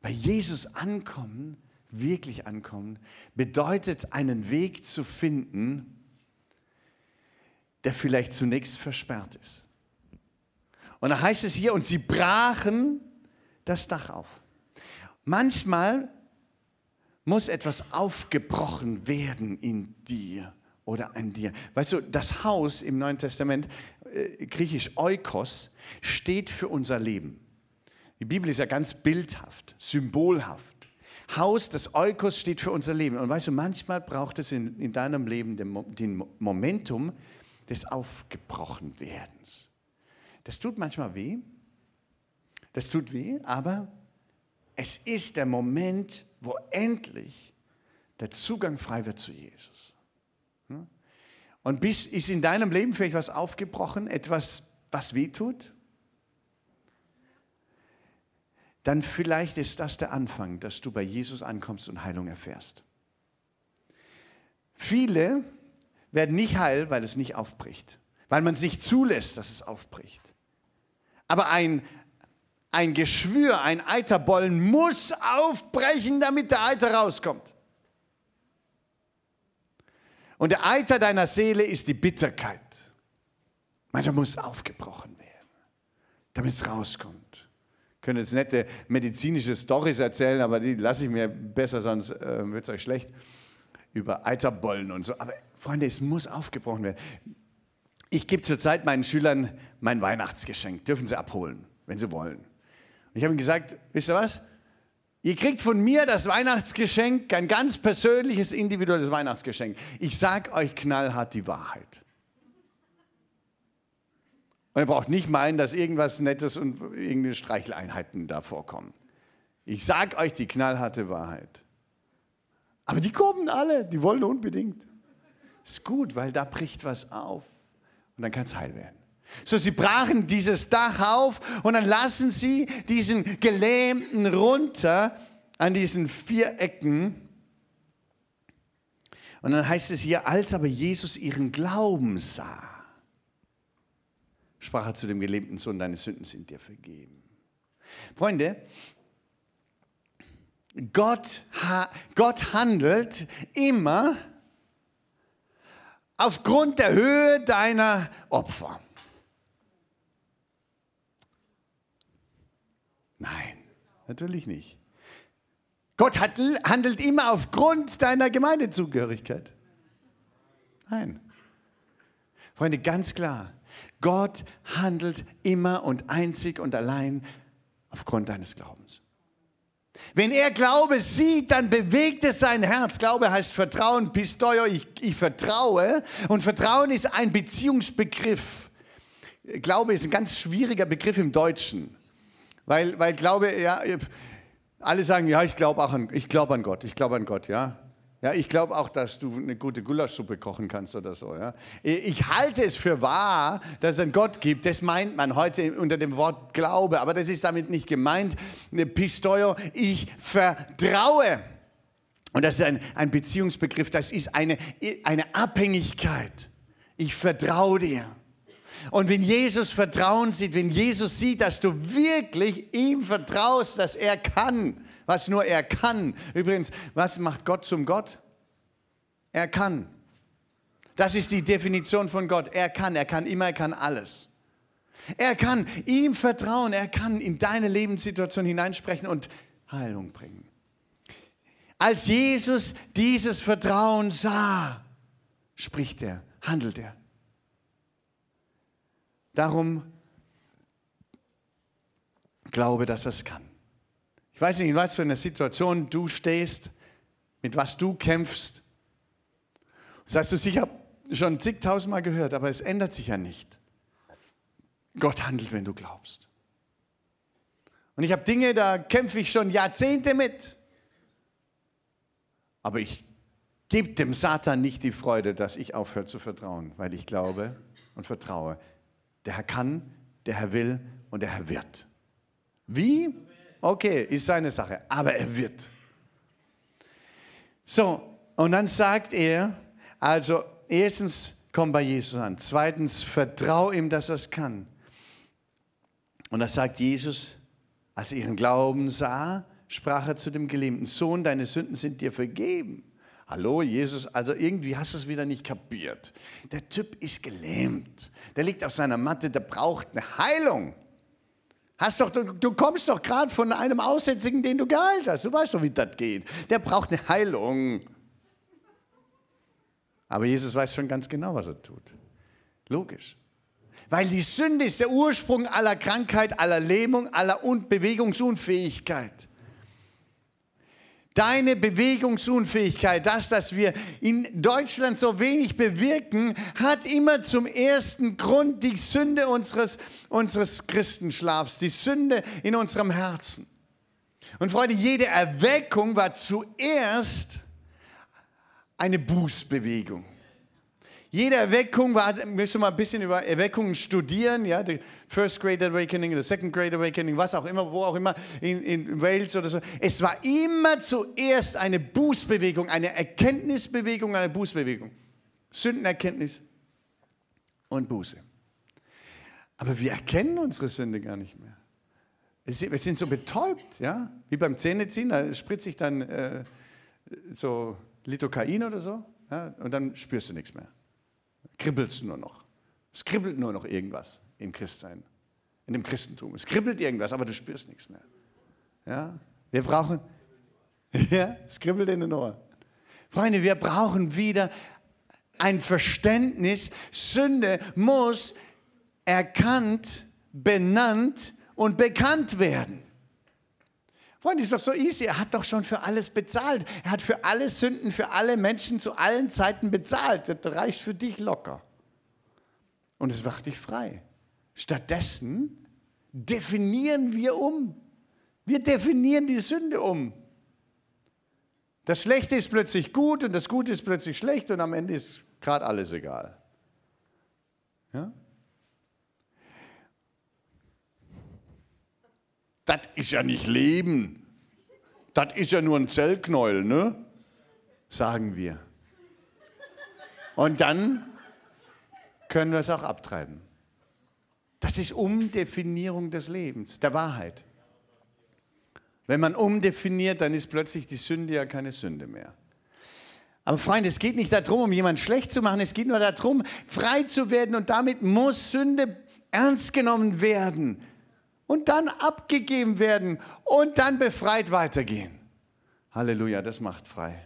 Bei Jesus ankommen wirklich ankommen, bedeutet einen Weg zu finden, der vielleicht zunächst versperrt ist. Und da heißt es hier, und sie brachen das Dach auf. Manchmal muss etwas aufgebrochen werden in dir oder an dir. Weißt du, das Haus im Neuen Testament, äh, griechisch Oikos, steht für unser Leben. Die Bibel ist ja ganz bildhaft, symbolhaft Haus, das Eukos steht für unser Leben. Und weißt du, manchmal braucht es in, in deinem Leben den, den Momentum des Aufgebrochenwerdens. Das tut manchmal weh. Das tut weh, aber es ist der Moment, wo endlich der Zugang frei wird zu Jesus. Und bis ist in deinem Leben vielleicht was aufgebrochen, etwas, was weh tut? Dann vielleicht ist das der Anfang, dass du bei Jesus ankommst und Heilung erfährst. Viele werden nicht heil, weil es nicht aufbricht, weil man es nicht zulässt, dass es aufbricht. Aber ein, ein Geschwür, ein Eiterbollen muss aufbrechen, damit der Eiter rauskommt. Und der Eiter deiner Seele ist die Bitterkeit. Manchmal muss aufgebrochen werden, damit es rauskommt. Ich könnte jetzt nette medizinische Storys erzählen, aber die lasse ich mir besser, sonst äh, wird es euch schlecht. Über Eiterbollen und so. Aber Freunde, es muss aufgebrochen werden. Ich gebe zurzeit meinen Schülern mein Weihnachtsgeschenk. Dürfen sie abholen, wenn sie wollen. Ich habe ihnen gesagt, wisst ihr was? Ihr kriegt von mir das Weihnachtsgeschenk, ein ganz persönliches, individuelles Weihnachtsgeschenk. Ich sage euch knallhart die Wahrheit. Und ihr braucht nicht meinen, dass irgendwas Nettes und irgendeine Streicheleinheiten da vorkommen. Ich sage euch die knallharte Wahrheit. Aber die kommen alle, die wollen unbedingt. Ist gut, weil da bricht was auf und dann kann es heil werden. So, sie brachen dieses Dach auf und dann lassen sie diesen Gelähmten runter an diesen vier Ecken. Und dann heißt es hier, als aber Jesus ihren Glauben sah, sprach er zu dem gelähmten Sohn, deine Sünden sind dir vergeben. Freunde, Gott, Gott handelt immer aufgrund der Höhe deiner Opfer. Nein, natürlich nicht. Gott hat, handelt immer aufgrund deiner Gemeindezugehörigkeit. Nein. Freunde, ganz klar, Gott handelt immer und einzig und allein aufgrund deines Glaubens. Wenn er Glaube sieht, dann bewegt es sein Herz. Glaube heißt Vertrauen, Pisteuer, ich, ich vertraue. Und Vertrauen ist ein Beziehungsbegriff. Glaube ist ein ganz schwieriger Begriff im Deutschen. Weil, weil Glaube, ja, alle sagen, ja, ich glaube an, ich an Gott, ich glaube an Gott, ja. Ja, ich glaube auch, dass du eine gute Gulaschsuppe kochen kannst oder so. Ja. Ich halte es für wahr, dass es einen Gott gibt. Das meint man heute unter dem Wort Glaube, aber das ist damit nicht gemeint. Pisteuer, ich vertraue. Und das ist ein, ein Beziehungsbegriff, das ist eine, eine Abhängigkeit. Ich vertraue dir. Und wenn Jesus Vertrauen sieht, wenn Jesus sieht, dass du wirklich ihm vertraust, dass er kann, was nur er kann. Übrigens, was macht Gott zum Gott? Er kann. Das ist die Definition von Gott. Er kann, er kann immer, er kann alles. Er kann ihm vertrauen, er kann in deine Lebenssituation hineinsprechen und Heilung bringen. Als Jesus dieses Vertrauen sah, spricht er, handelt er. Darum glaube, dass es kann. Ich weiß nicht, in was für einer Situation du stehst, mit was du kämpfst. Das hast du sicher schon zigtausendmal gehört, aber es ändert sich ja nicht. Gott handelt, wenn du glaubst. Und ich habe Dinge, da kämpfe ich schon Jahrzehnte mit. Aber ich gebe dem Satan nicht die Freude, dass ich aufhöre zu vertrauen, weil ich glaube und vertraue, der Herr kann, der Herr will und der Herr wird. Wie? Okay, ist seine Sache, aber er wird. So, und dann sagt er, also erstens, komm bei Jesus an. Zweitens, vertrau ihm, dass er es kann. Und da sagt Jesus, als er ihren Glauben sah, sprach er zu dem gelähmten Sohn, deine Sünden sind dir vergeben. Hallo Jesus, also irgendwie hast du es wieder nicht kapiert. Der Typ ist gelähmt. Der liegt auf seiner Matte, der braucht eine Heilung. Hast doch, du, du kommst doch gerade von einem Aussätzigen, den du geheilt hast. Du weißt doch, wie das geht. Der braucht eine Heilung. Aber Jesus weiß schon ganz genau, was er tut. Logisch. Weil die Sünde ist der Ursprung aller Krankheit, aller Lähmung, aller Bewegungsunfähigkeit. Deine Bewegungsunfähigkeit, das, dass wir in Deutschland so wenig bewirken, hat immer zum ersten Grund die Sünde unseres, unseres Christenschlafs, die Sünde in unserem Herzen. Und Freunde, jede Erweckung war zuerst eine Bußbewegung. Jede Erweckung war, müssen wir mal ein bisschen über Erweckungen studieren, ja, die First Great Awakening, the Second Great Awakening, was auch immer, wo auch immer, in, in Wales oder so. Es war immer zuerst eine Bußbewegung, eine Erkenntnisbewegung, eine Bußbewegung. Sündenerkenntnis und Buße. Aber wir erkennen unsere Sünde gar nicht mehr. Wir sind so betäubt, ja, wie beim Zähneziehen, da spritzt sich dann äh, so Lithokain oder so, ja, und dann spürst du nichts mehr kribbelst nur noch. Es kribbelt nur noch irgendwas im Christsein, in dem Christentum. Es kribbelt irgendwas, aber du spürst nichts mehr. Ja? Wir brauchen, (laughs) ja, es kribbelt in den Ohren. Freunde, wir brauchen wieder ein Verständnis. Sünde muss erkannt, benannt und bekannt werden. Freunde, ist doch so easy. Er hat doch schon für alles bezahlt. Er hat für alle Sünden, für alle Menschen zu allen Zeiten bezahlt. Das reicht für dich locker. Und es macht dich frei. Stattdessen definieren wir um. Wir definieren die Sünde um. Das Schlechte ist plötzlich gut und das Gute ist plötzlich schlecht und am Ende ist gerade alles egal. Ja? Das ist ja nicht Leben. Das ist ja nur ein Zellknäuel, ne? Sagen wir. Und dann können wir es auch abtreiben. Das ist Umdefinierung des Lebens, der Wahrheit. Wenn man umdefiniert, dann ist plötzlich die Sünde ja keine Sünde mehr. Aber Freunde, es geht nicht darum, um jemanden schlecht zu machen, es geht nur darum, frei zu werden und damit muss Sünde ernst genommen werden und dann abgegeben werden und dann befreit weitergehen. Halleluja, das macht frei.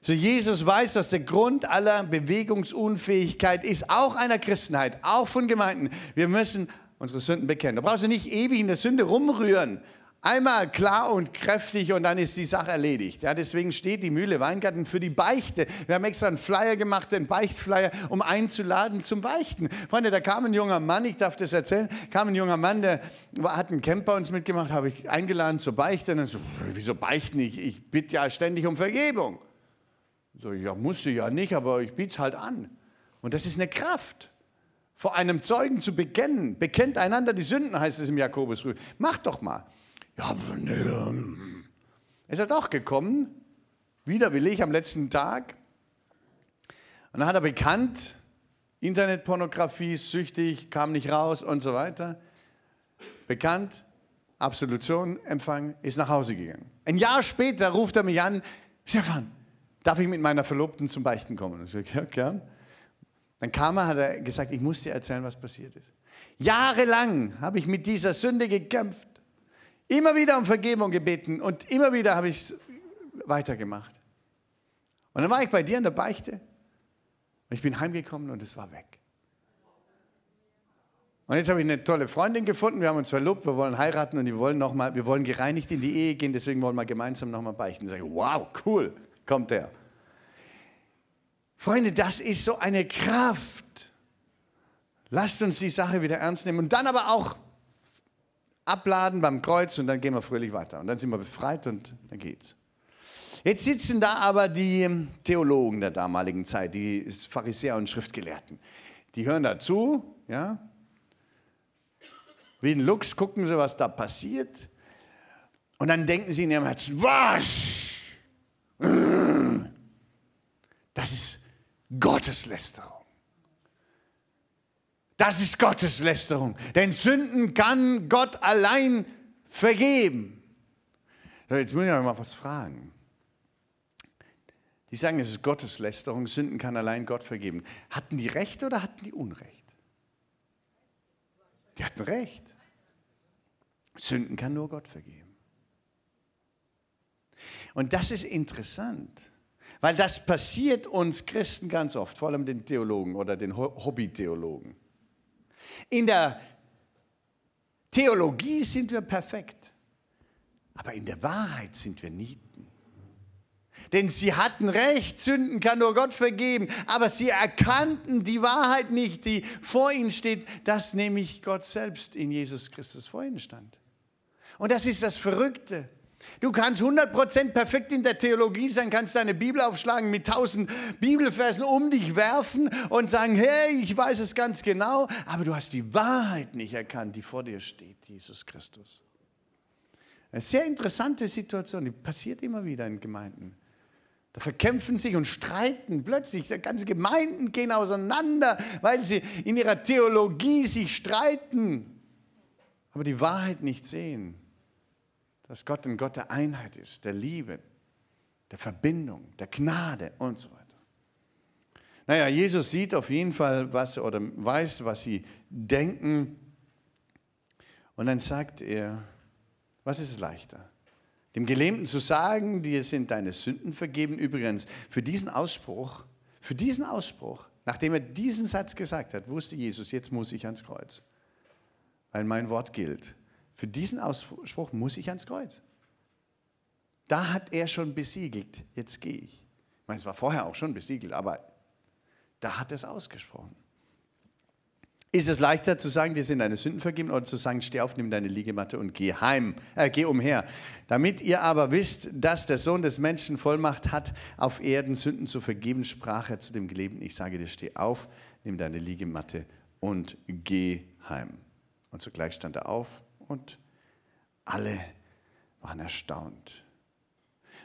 So Jesus weiß, dass der Grund aller Bewegungsunfähigkeit ist, auch einer Christenheit, auch von Gemeinden. Wir müssen unsere Sünden bekennen. Da brauchst du nicht ewig in der Sünde rumrühren. Einmal klar und kräftig und dann ist die Sache erledigt. Ja, deswegen steht die Mühle Weingarten für die Beichte. Wir haben extra einen Flyer gemacht, einen Beichtflyer, um einzuladen zum Beichten. Freunde, da kam ein junger Mann, ich darf das erzählen, kam ein junger Mann, der hat einen Camp bei uns mitgemacht, habe ich eingeladen zur Beichte. Und dann so, wieso beichten? Ich, ich bitte ja ständig um Vergebung. So, ja, musste ja nicht, aber ich biete es halt an. Und das ist eine Kraft vor einem Zeugen zu bekennen. Bekennt einander die Sünden, heißt es im Jakobusbrief. Mach doch mal. Ja. Ähm. Ist er doch gekommen, widerwillig am letzten Tag. Und dann hat er bekannt, Internetpornografie, süchtig, kam nicht raus und so weiter. Bekannt, Absolution empfangen, ist nach Hause gegangen. Ein Jahr später ruft er mich an, Stefan, darf ich mit meiner Verlobten zum Beichten kommen? Ich sage, ja, gern. Dann kam er, hat er gesagt, ich muss dir erzählen, was passiert ist. Jahrelang habe ich mit dieser Sünde gekämpft. Immer wieder um Vergebung gebeten und immer wieder habe ich es weitergemacht. Und dann war ich bei dir in der Beichte und ich bin heimgekommen und es war weg. Und jetzt habe ich eine tolle Freundin gefunden, wir haben uns verlobt, wir wollen heiraten und wir wollen, noch mal, wir wollen gereinigt in die Ehe gehen, deswegen wollen wir gemeinsam nochmal beichten. Ich sage, wow, cool, kommt der. Freunde, das ist so eine Kraft. Lasst uns die Sache wieder ernst nehmen und dann aber auch abladen beim Kreuz und dann gehen wir fröhlich weiter. Und dann sind wir befreit und dann geht's. Jetzt sitzen da aber die Theologen der damaligen Zeit, die Pharisäer und Schriftgelehrten. Die hören dazu, ja. Wie ein Lux gucken sie, was da passiert. Und dann denken sie in ihrem Herzen, was? Das ist Gotteslästerung. Das ist Gotteslästerung. Denn Sünden kann Gott allein vergeben. Jetzt muss ich mal was fragen. Die sagen, es ist Gotteslästerung, Sünden kann allein Gott vergeben. Hatten die Recht oder hatten die Unrecht? Die hatten Recht. Sünden kann nur Gott vergeben. Und das ist interessant, weil das passiert uns Christen ganz oft, vor allem den Theologen oder den Hobbytheologen. In der Theologie sind wir perfekt, aber in der Wahrheit sind wir Nieten. Denn sie hatten recht, Sünden kann nur Gott vergeben, aber sie erkannten die Wahrheit nicht, die vor ihnen steht, dass nämlich Gott selbst in Jesus Christus vor ihnen stand. Und das ist das Verrückte. Du kannst 100% perfekt in der Theologie sein, kannst deine Bibel aufschlagen, mit tausend Bibelversen um dich werfen und sagen, hey, ich weiß es ganz genau, aber du hast die Wahrheit nicht erkannt, die vor dir steht, Jesus Christus. Eine sehr interessante Situation, die passiert immer wieder in Gemeinden. Da verkämpfen sich und streiten plötzlich. Ganze Gemeinden gehen auseinander, weil sie in ihrer Theologie sich streiten, aber die Wahrheit nicht sehen dass Gott ein Gott der Einheit ist, der Liebe, der Verbindung, der Gnade und so weiter. Naja, Jesus sieht auf jeden Fall, was oder weiß, was sie denken. Und dann sagt er, was ist leichter? Dem Gelähmten zu sagen, dir sind deine Sünden vergeben. Übrigens, für diesen Ausspruch, für diesen Ausspruch, nachdem er diesen Satz gesagt hat, wusste Jesus, jetzt muss ich ans Kreuz, weil mein Wort gilt. Für diesen Ausspruch muss ich ans Kreuz. Da hat er schon besiegelt, jetzt gehe ich. Ich meine, es war vorher auch schon besiegelt, aber da hat er es ausgesprochen. Ist es leichter zu sagen, dir sind deine Sünden vergeben oder zu sagen, steh auf, nimm deine Liegematte und geh heim, äh, geh umher. Damit ihr aber wisst, dass der Sohn des Menschen Vollmacht hat, auf Erden Sünden zu vergeben, sprach er zu dem Gelebten, ich sage dir, steh auf, nimm deine Liegematte und geh heim. Und zugleich stand er auf und alle waren erstaunt.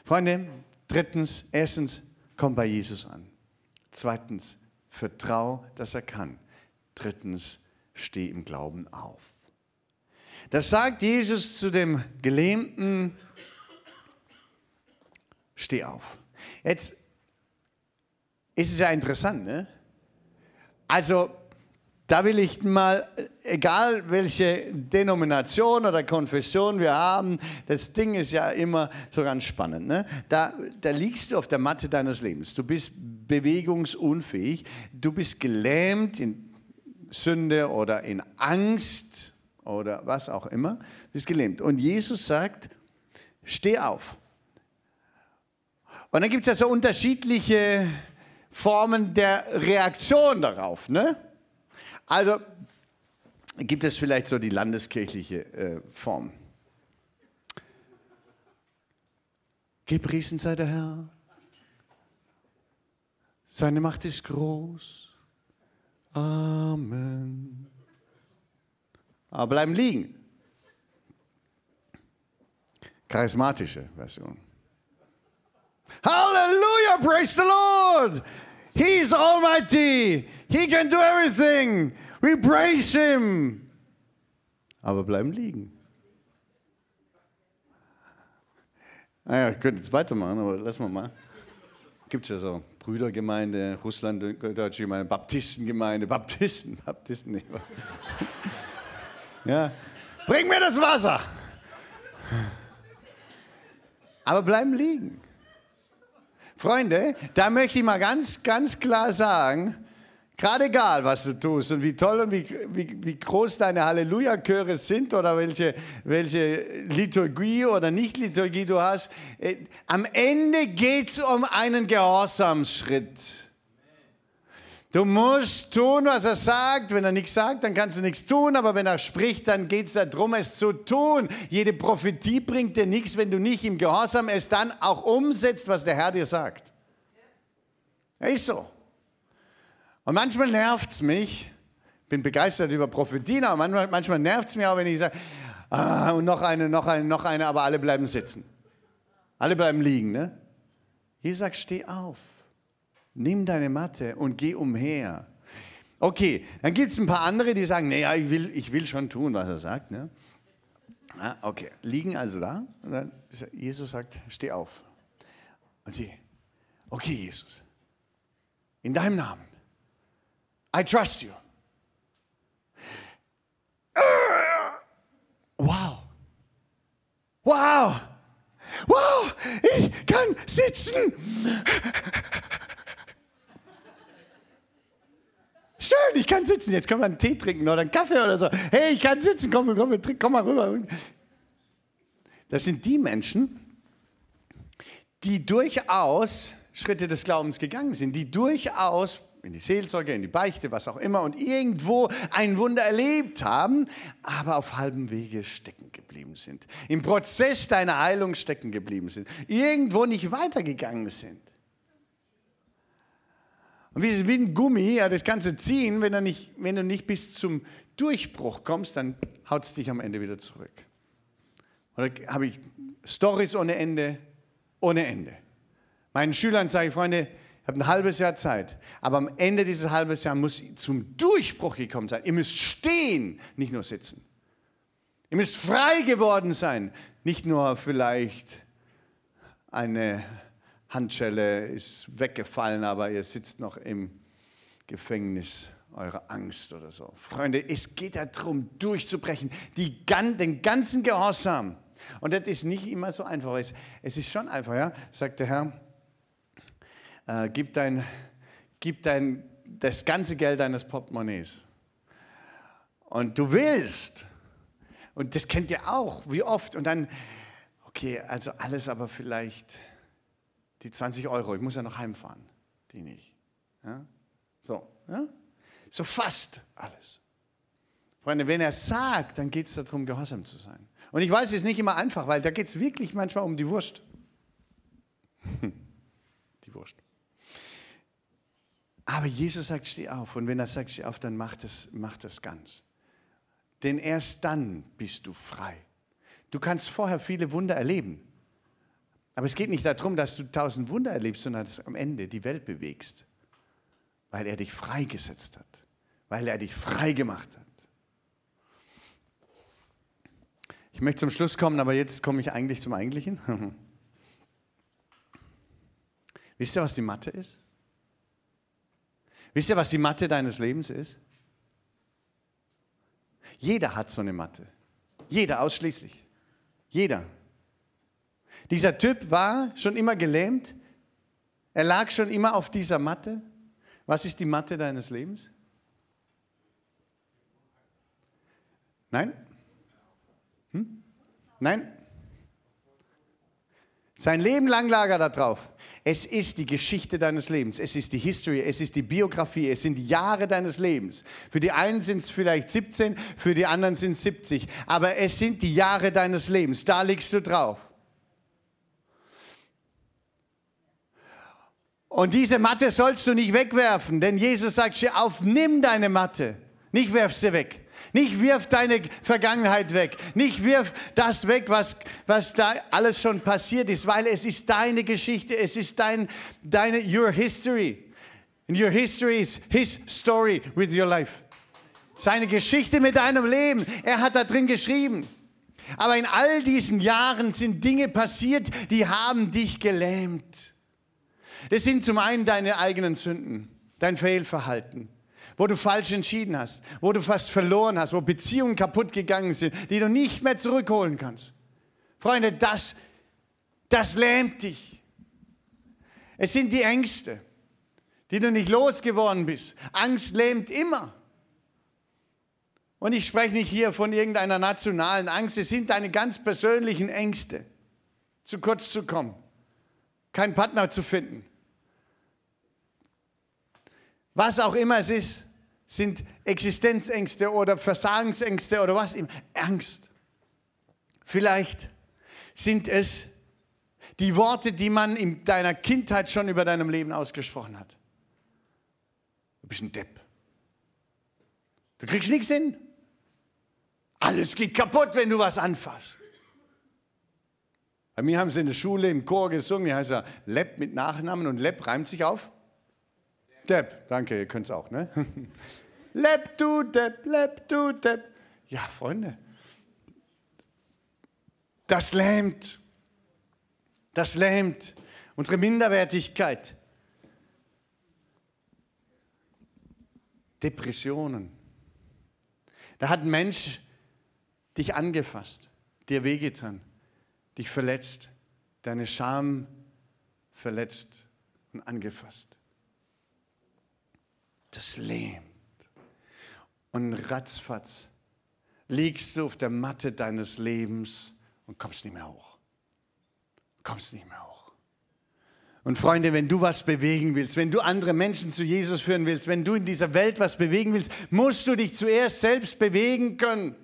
Freunde, drittens, erstens, komm bei Jesus an. Zweitens, vertrau, dass er kann. Drittens, steh im Glauben auf. Das sagt Jesus zu dem Gelähmten, steh auf. Jetzt ist es ja interessant, ne? Also, da will ich mal, egal welche Denomination oder Konfession wir haben, das Ding ist ja immer so ganz spannend. Ne? Da, da liegst du auf der Matte deines Lebens. Du bist bewegungsunfähig. Du bist gelähmt in Sünde oder in Angst oder was auch immer. Du bist gelähmt. Und Jesus sagt, steh auf. Und dann gibt es ja so unterschiedliche Formen der Reaktion darauf. Ne? Also gibt es vielleicht so die landeskirchliche äh, Form. Gepriesen sei der Herr. Seine Macht ist groß. Amen. Aber bleiben liegen. Charismatische Version. Halleluja, praise the Lord. He's almighty. He can do everything. We praise him. Aber bleiben liegen. Naja, ich könnte jetzt weitermachen, aber lassen wir mal. Gibt es ja so Brüdergemeinde, Russland, Deutsche Gemeinde, Baptistengemeinde, Baptisten, (laughs) Baptisten, nee, was. (laughs) ja, bring mir das Wasser. Aber bleiben liegen. Freunde, da möchte ich mal ganz, ganz klar sagen, gerade egal, was du tust und wie toll und wie, wie, wie groß deine Halleluja-Chöre sind oder welche, welche Liturgie oder Nicht-Liturgie du hast, äh, am Ende geht es um einen Gehorsamsschritt. Du musst tun, was er sagt. Wenn er nichts sagt, dann kannst du nichts tun. Aber wenn er spricht, dann geht es darum, es zu tun. Jede Prophetie bringt dir nichts, wenn du nicht im Gehorsam es dann auch umsetzt, was der Herr dir sagt. Ja, ist so. Und manchmal nervt es mich. Ich bin begeistert über Prophetien, aber manchmal, manchmal nervt es mich auch, wenn ich sage, ah, und noch eine, noch eine, noch eine, aber alle bleiben sitzen. Alle bleiben liegen. Ne? Jesus sagt, steh auf. Nimm deine Matte und geh umher. Okay, dann gibt es ein paar andere, die sagen, naja, ich will, ich will schon tun, was er sagt. Ne? Ah, okay, liegen also da. Jesus sagt, steh auf. Und sie, okay, Jesus, in deinem Namen, I trust you. Wow. Wow. Wow, ich kann sitzen. Schön, ich kann sitzen. Jetzt können wir einen Tee trinken oder einen Kaffee oder so. Hey, ich kann sitzen. Komm, komm, komm mal rüber. Das sind die Menschen, die durchaus Schritte des Glaubens gegangen sind, die durchaus in die Seelsorge, in die Beichte, was auch immer, und irgendwo ein Wunder erlebt haben, aber auf halbem Wege stecken geblieben sind. Im Prozess deiner Heilung stecken geblieben sind. Irgendwo nicht weitergegangen sind. Und wie, wie ein Gummi, ja, das kannst du ziehen, wenn du, nicht, wenn du nicht bis zum Durchbruch kommst, dann haut es dich am Ende wieder zurück. Oder habe ich Stories ohne Ende, ohne Ende. Meinen Schülern sage ich, Freunde, ich habe ein halbes Jahr Zeit, aber am Ende dieses halbes Jahr muss zum Durchbruch gekommen sein. Ihr müsst stehen, nicht nur sitzen. Ihr müsst frei geworden sein, nicht nur vielleicht eine Handschelle ist weggefallen, aber ihr sitzt noch im Gefängnis eurer Angst oder so. Freunde, es geht darum, durchzubrechen, die, den ganzen Gehorsam. Und das ist nicht immer so einfach. Es ist schon einfach, ja, sagt der Herr äh, gib, dein, gib dein, das ganze Geld deines Portemonnaies. Und du willst. Und das kennt ihr auch, wie oft. Und dann, okay, also alles aber vielleicht die 20 Euro, ich muss ja noch heimfahren, die nicht. Ja? So, ja? so fast alles. Freunde, wenn er sagt, dann geht es darum, gehorsam zu sein. Und ich weiß, es ist nicht immer einfach, weil da geht es wirklich manchmal um die Wurst. (laughs) die Wurst. Aber Jesus sagt, steh auf. Und wenn er sagt, steh auf, dann mach das, mach das ganz. Denn erst dann bist du frei. Du kannst vorher viele Wunder erleben. Aber es geht nicht darum, dass du tausend Wunder erlebst, sondern dass du am Ende die Welt bewegst. Weil er dich freigesetzt hat. Weil er dich frei gemacht hat. Ich möchte zum Schluss kommen, aber jetzt komme ich eigentlich zum Eigentlichen. (laughs) Wisst ihr, was die Mathe ist? Wisst ihr, was die Matte deines Lebens ist? Jeder hat so eine Matte. Jeder ausschließlich. Jeder. Dieser Typ war schon immer gelähmt. Er lag schon immer auf dieser Matte. Was ist die Matte deines Lebens? Nein? Hm? Nein? Sein Leben lang lag er da drauf. Es ist die Geschichte deines Lebens, es ist die History, es ist die Biografie, es sind die Jahre deines Lebens. Für die einen sind es vielleicht 17, für die anderen sind es 70, aber es sind die Jahre deines Lebens, da liegst du drauf. Und diese Matte sollst du nicht wegwerfen, denn Jesus sagt, steh auf, nimm deine Matte, nicht werf sie weg. Nicht wirf deine Vergangenheit weg. Nicht wirf das weg, was, was da alles schon passiert ist, weil es ist deine Geschichte. Es ist dein, deine, your history. And your history is his story with your life. Seine Geschichte mit deinem Leben. Er hat da drin geschrieben. Aber in all diesen Jahren sind Dinge passiert, die haben dich gelähmt. Das sind zum einen deine eigenen Sünden, dein Fehlverhalten, wo du falsch entschieden hast, wo du fast verloren hast, wo Beziehungen kaputt gegangen sind, die du nicht mehr zurückholen kannst. Freunde, das, das lähmt dich. Es sind die Ängste, die du nicht losgeworden bist. Angst lähmt immer. Und ich spreche nicht hier von irgendeiner nationalen Angst, es sind deine ganz persönlichen Ängste, zu kurz zu kommen, keinen Partner zu finden, was auch immer es ist, sind Existenzängste oder Versagensängste oder was immer. Angst. Vielleicht sind es die Worte, die man in deiner Kindheit schon über deinem Leben ausgesprochen hat. Du bist ein Depp. Du kriegst nichts hin. Alles geht kaputt, wenn du was anfasst. Bei mir haben sie in der Schule im Chor gesungen, die heißt ja Lepp mit Nachnamen und Lepp reimt sich auf Depp, danke, ihr könnt es auch, ne? (laughs) Leb du Depp, leb du Depp. Ja, Freunde, das lähmt. Das lähmt unsere Minderwertigkeit. Depressionen. Da hat ein Mensch dich angefasst, dir wehgetan, dich verletzt, deine Scham verletzt und angefasst das lähmt. Und ratzfatz liegst du auf der Matte deines Lebens und kommst nicht mehr hoch. Kommst nicht mehr hoch. Und Freunde, wenn du was bewegen willst, wenn du andere Menschen zu Jesus führen willst, wenn du in dieser Welt was bewegen willst, musst du dich zuerst selbst bewegen können.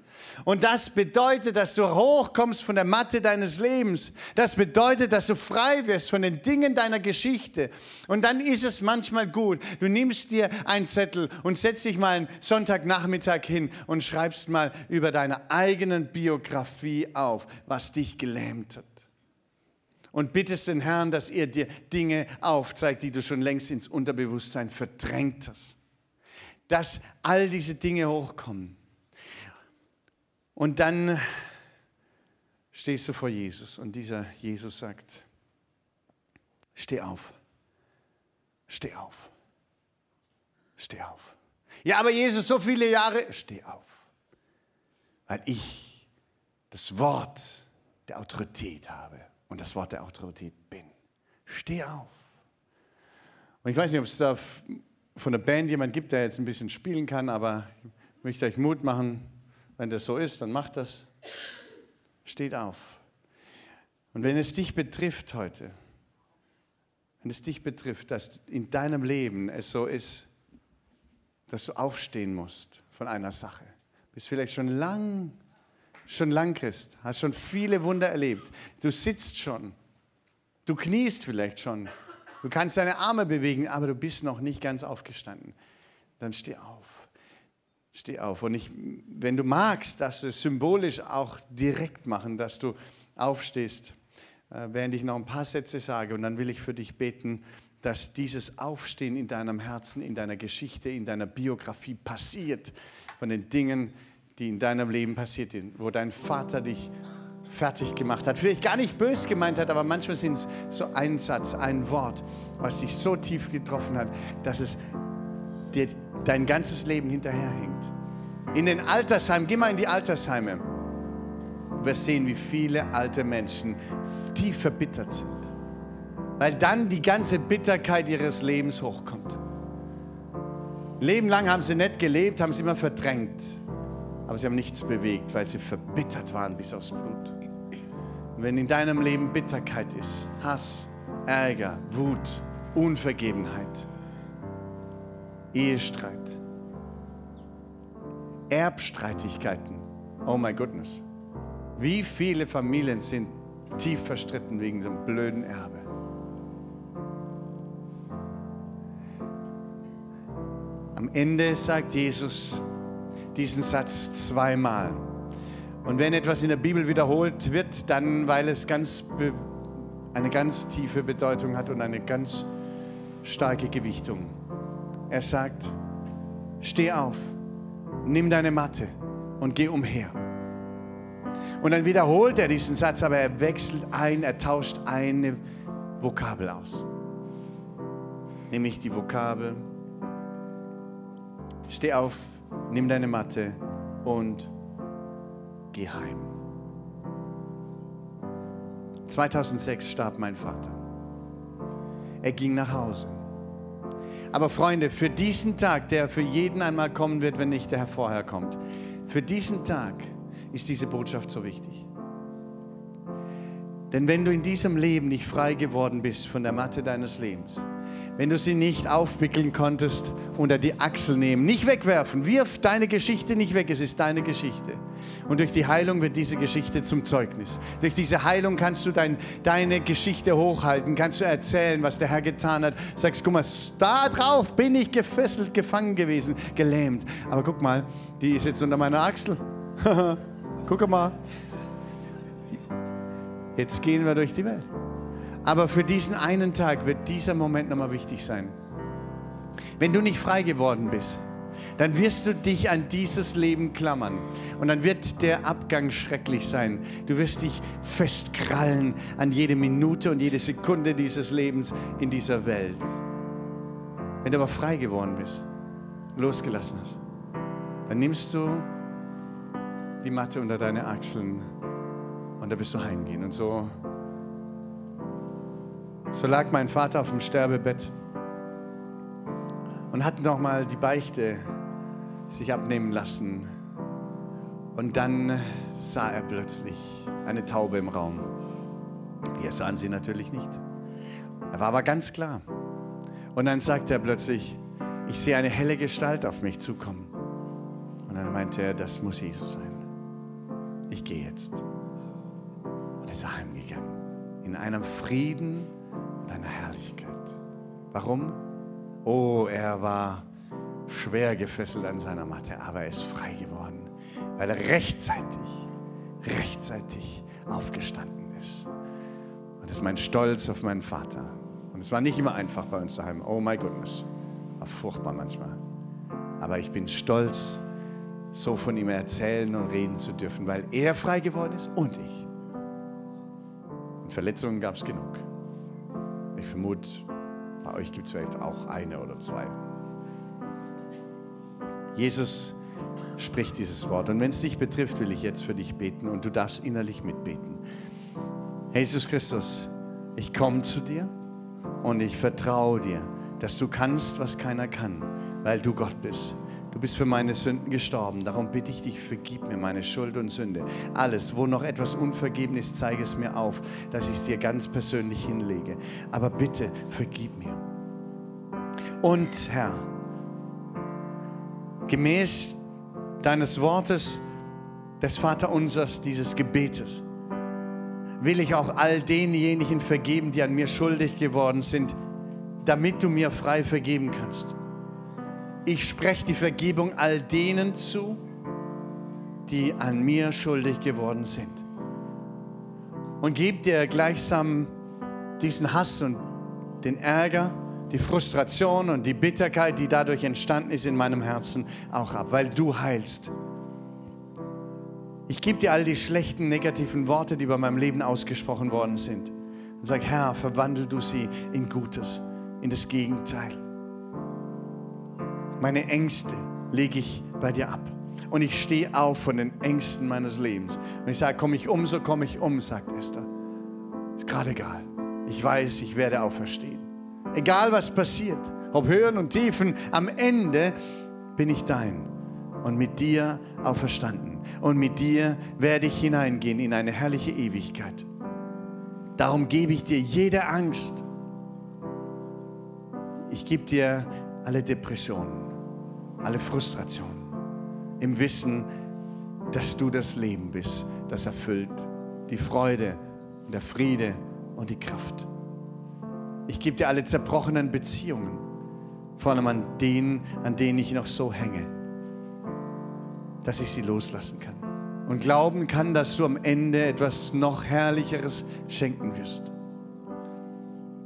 Und das bedeutet, dass du hochkommst von der Matte deines Lebens. Das bedeutet, dass du frei wirst von den Dingen deiner Geschichte. Und dann ist es manchmal gut. Du nimmst dir einen Zettel und setzt dich mal einen Sonntagnachmittag hin und schreibst mal über deine eigenen Biografie auf, was dich gelähmt hat und bittest den Herrn, dass er dir Dinge aufzeigt, die du schon längst ins Unterbewusstsein verdrängt hast. Dass all diese Dinge hochkommen. Und dann stehst du vor Jesus und dieser Jesus sagt, steh auf, steh auf, steh auf. Ja, aber Jesus, so viele Jahre, steh auf, weil ich das Wort der Autorität habe und das Wort der Autorität bin. Steh auf. Und ich weiß nicht, ob es da von der Band jemand gibt, der jetzt ein bisschen spielen kann, aber ich möchte euch Mut machen. Wenn das so ist, dann macht das. Steht auf. Und wenn es dich betrifft heute, wenn es dich betrifft, dass in deinem Leben es so ist, dass du aufstehen musst von einer Sache, bist vielleicht schon lang schon lang Christ, hast schon viele Wunder erlebt. Du sitzt schon, du kniest vielleicht schon, du kannst deine Arme bewegen, aber du bist noch nicht ganz aufgestanden. Dann steh auf. Steh auf. Und ich, wenn du magst, dass du es symbolisch auch direkt machen, dass du aufstehst, äh, während ich noch ein paar Sätze sage. Und dann will ich für dich beten, dass dieses Aufstehen in deinem Herzen, in deiner Geschichte, in deiner Biografie passiert von den Dingen, die in deinem Leben passiert sind, wo dein Vater dich fertig gemacht hat. Vielleicht gar nicht bös gemeint hat, aber manchmal sind es so ein Satz, ein Wort, was dich so tief getroffen hat, dass es dir dein ganzes Leben hinterherhängt. In den Altersheimen, geh mal in die Altersheime. Wirst sehen, wie viele alte Menschen tief verbittert sind. Weil dann die ganze Bitterkeit ihres Lebens hochkommt. Leben lang haben sie nicht gelebt, haben sie immer verdrängt aber sie haben nichts bewegt, weil sie verbittert waren bis aufs Blut. Und wenn in deinem Leben Bitterkeit ist, Hass, Ärger, Wut, Unvergebenheit, Ehestreit, Erbstreitigkeiten, oh my goodness, wie viele Familien sind tief verstritten wegen diesem blöden Erbe? Am Ende sagt Jesus, diesen Satz zweimal. Und wenn etwas in der Bibel wiederholt wird, dann weil es ganz eine ganz tiefe Bedeutung hat und eine ganz starke Gewichtung. Er sagt, steh auf, nimm deine Matte und geh umher. Und dann wiederholt er diesen Satz, aber er wechselt ein, er tauscht eine Vokabel aus. Nämlich die Vokabel, steh auf, nimm deine Matte und geh heim. 2006 starb mein Vater. Er ging nach Hause. Aber Freunde, für diesen Tag, der für jeden einmal kommen wird, wenn nicht der Herr vorher kommt, für diesen Tag ist diese Botschaft so wichtig. Denn wenn du in diesem Leben nicht frei geworden bist von der Matte deines Lebens, wenn du sie nicht aufwickeln konntest, unter die Achsel nehmen. Nicht wegwerfen. Wirf deine Geschichte nicht weg. Es ist deine Geschichte. Und durch die Heilung wird diese Geschichte zum Zeugnis. Durch diese Heilung kannst du dein, deine Geschichte hochhalten, kannst du erzählen, was der Herr getan hat. Sagst, guck mal, da drauf bin ich gefesselt, gefangen gewesen, gelähmt. Aber guck mal, die ist jetzt unter meiner Achsel. (laughs) guck mal. Jetzt gehen wir durch die Welt. Aber für diesen einen Tag wird dieser Moment nochmal wichtig sein. Wenn du nicht frei geworden bist, dann wirst du dich an dieses Leben klammern. Und dann wird der Abgang schrecklich sein. Du wirst dich festkrallen an jede Minute und jede Sekunde dieses Lebens in dieser Welt. Wenn du aber frei geworden bist, losgelassen hast, dann nimmst du die Matte unter deine Achseln und da wirst du heimgehen. Und so so lag mein Vater auf dem Sterbebett und hat nochmal die Beichte sich abnehmen lassen. Und dann sah er plötzlich eine Taube im Raum. Wir sahen sie natürlich nicht. Er war aber ganz klar. Und dann sagte er plötzlich, ich sehe eine helle Gestalt auf mich zukommen. Und dann meinte er, das muss Jesus sein. Ich gehe jetzt. Und ist er heimgegangen. In einem Frieden und einer Herrlichkeit. Warum? Oh, er war schwer gefesselt an seiner Matte, aber er ist frei geworden, weil er rechtzeitig, rechtzeitig aufgestanden ist. Und das ist mein Stolz auf meinen Vater. Und es war nicht immer einfach bei uns daheim. Oh my goodness. War furchtbar manchmal. Aber ich bin stolz, so von ihm erzählen und reden zu dürfen, weil er frei geworden ist und ich. Und Verletzungen gab es genug. Ich vermute, bei euch gibt es vielleicht auch eine oder zwei. Jesus spricht dieses Wort. Und wenn es dich betrifft, will ich jetzt für dich beten und du darfst innerlich mitbeten. Jesus Christus, ich komme zu dir und ich vertraue dir, dass du kannst, was keiner kann, weil du Gott bist. Du bist für meine Sünden gestorben. Darum bitte ich dich, vergib mir meine Schuld und Sünde. Alles, wo noch etwas unvergeben ist, zeige es mir auf, dass ich es dir ganz persönlich hinlege. Aber bitte, vergib mir. Und Herr, gemäß deines Wortes, des Vaterunsers, dieses Gebetes, will ich auch all denjenigen vergeben, die an mir schuldig geworden sind, damit du mir frei vergeben kannst. Ich spreche die Vergebung all denen zu, die an mir schuldig geworden sind. Und gib dir gleichsam diesen Hass und den Ärger, die Frustration und die Bitterkeit, die dadurch entstanden ist in meinem Herzen, auch ab, weil du heilst. Ich gebe dir all die schlechten, negativen Worte, die bei meinem Leben ausgesprochen worden sind. Und sag, Herr, verwandel du sie in Gutes, in das Gegenteil. Meine Ängste lege ich bei dir ab. Und ich stehe auf von den Ängsten meines Lebens. Und ich sage, komme ich um, so komme ich um, sagt Esther. Ist gerade egal. Ich weiß, ich werde auferstehen. Egal was passiert, ob Höhen und Tiefen, am Ende bin ich dein und mit dir auferstanden. Und mit dir werde ich hineingehen in eine herrliche Ewigkeit. Darum gebe ich dir jede Angst. Ich gebe dir alle Depressionen alle Frustration, im Wissen, dass du das Leben bist, das erfüllt, die Freude, der Friede und die Kraft. Ich gebe dir alle zerbrochenen Beziehungen, vor allem an denen, an denen ich noch so hänge, dass ich sie loslassen kann und glauben kann, dass du am Ende etwas noch Herrlicheres schenken wirst.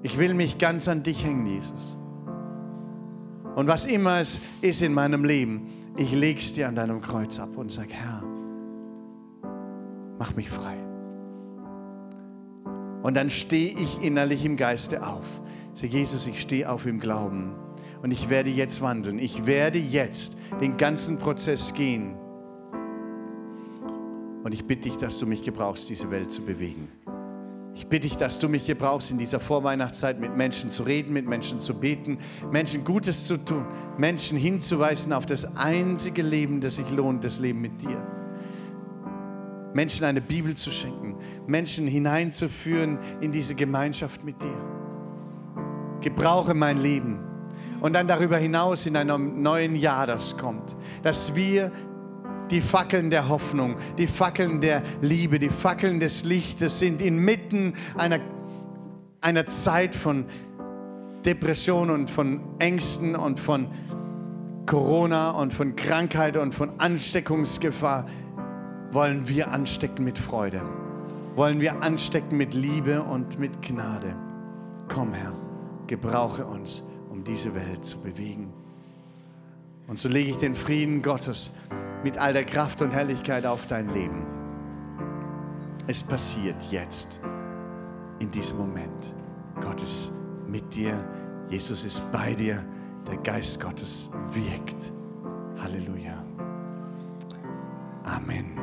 Ich will mich ganz an dich hängen, Jesus. Und was immer es ist in meinem Leben, ich lege es dir an deinem Kreuz ab und sage, Herr, mach mich frei. Und dann stehe ich innerlich im Geiste auf. Sag, Jesus, ich stehe auf im Glauben und ich werde jetzt wandeln. Ich werde jetzt den ganzen Prozess gehen. Und ich bitte dich, dass du mich gebrauchst, diese Welt zu bewegen. Ich bitte dich, dass du mich hier brauchst, in dieser Vorweihnachtszeit mit Menschen zu reden, mit Menschen zu beten, Menschen Gutes zu tun, Menschen hinzuweisen auf das einzige Leben, das sich lohnt, das Leben mit dir. Menschen eine Bibel zu schenken, Menschen hineinzuführen in diese Gemeinschaft mit dir. Gebrauche mein Leben. Und dann darüber hinaus in einem neuen Jahr, das kommt, dass wir die Fackeln der Hoffnung, die Fackeln der Liebe, die Fackeln des Lichtes sind inmitten einer, einer Zeit von Depression und von Ängsten und von Corona und von Krankheit und von Ansteckungsgefahr. Wollen wir anstecken mit Freude? Wollen wir anstecken mit Liebe und mit Gnade? Komm, Herr, gebrauche uns, um diese Welt zu bewegen. Und so lege ich den Frieden Gottes mit all der Kraft und Herrlichkeit auf dein Leben. Es passiert jetzt, in diesem Moment. Gott ist mit dir, Jesus ist bei dir, der Geist Gottes wirkt. Halleluja. Amen.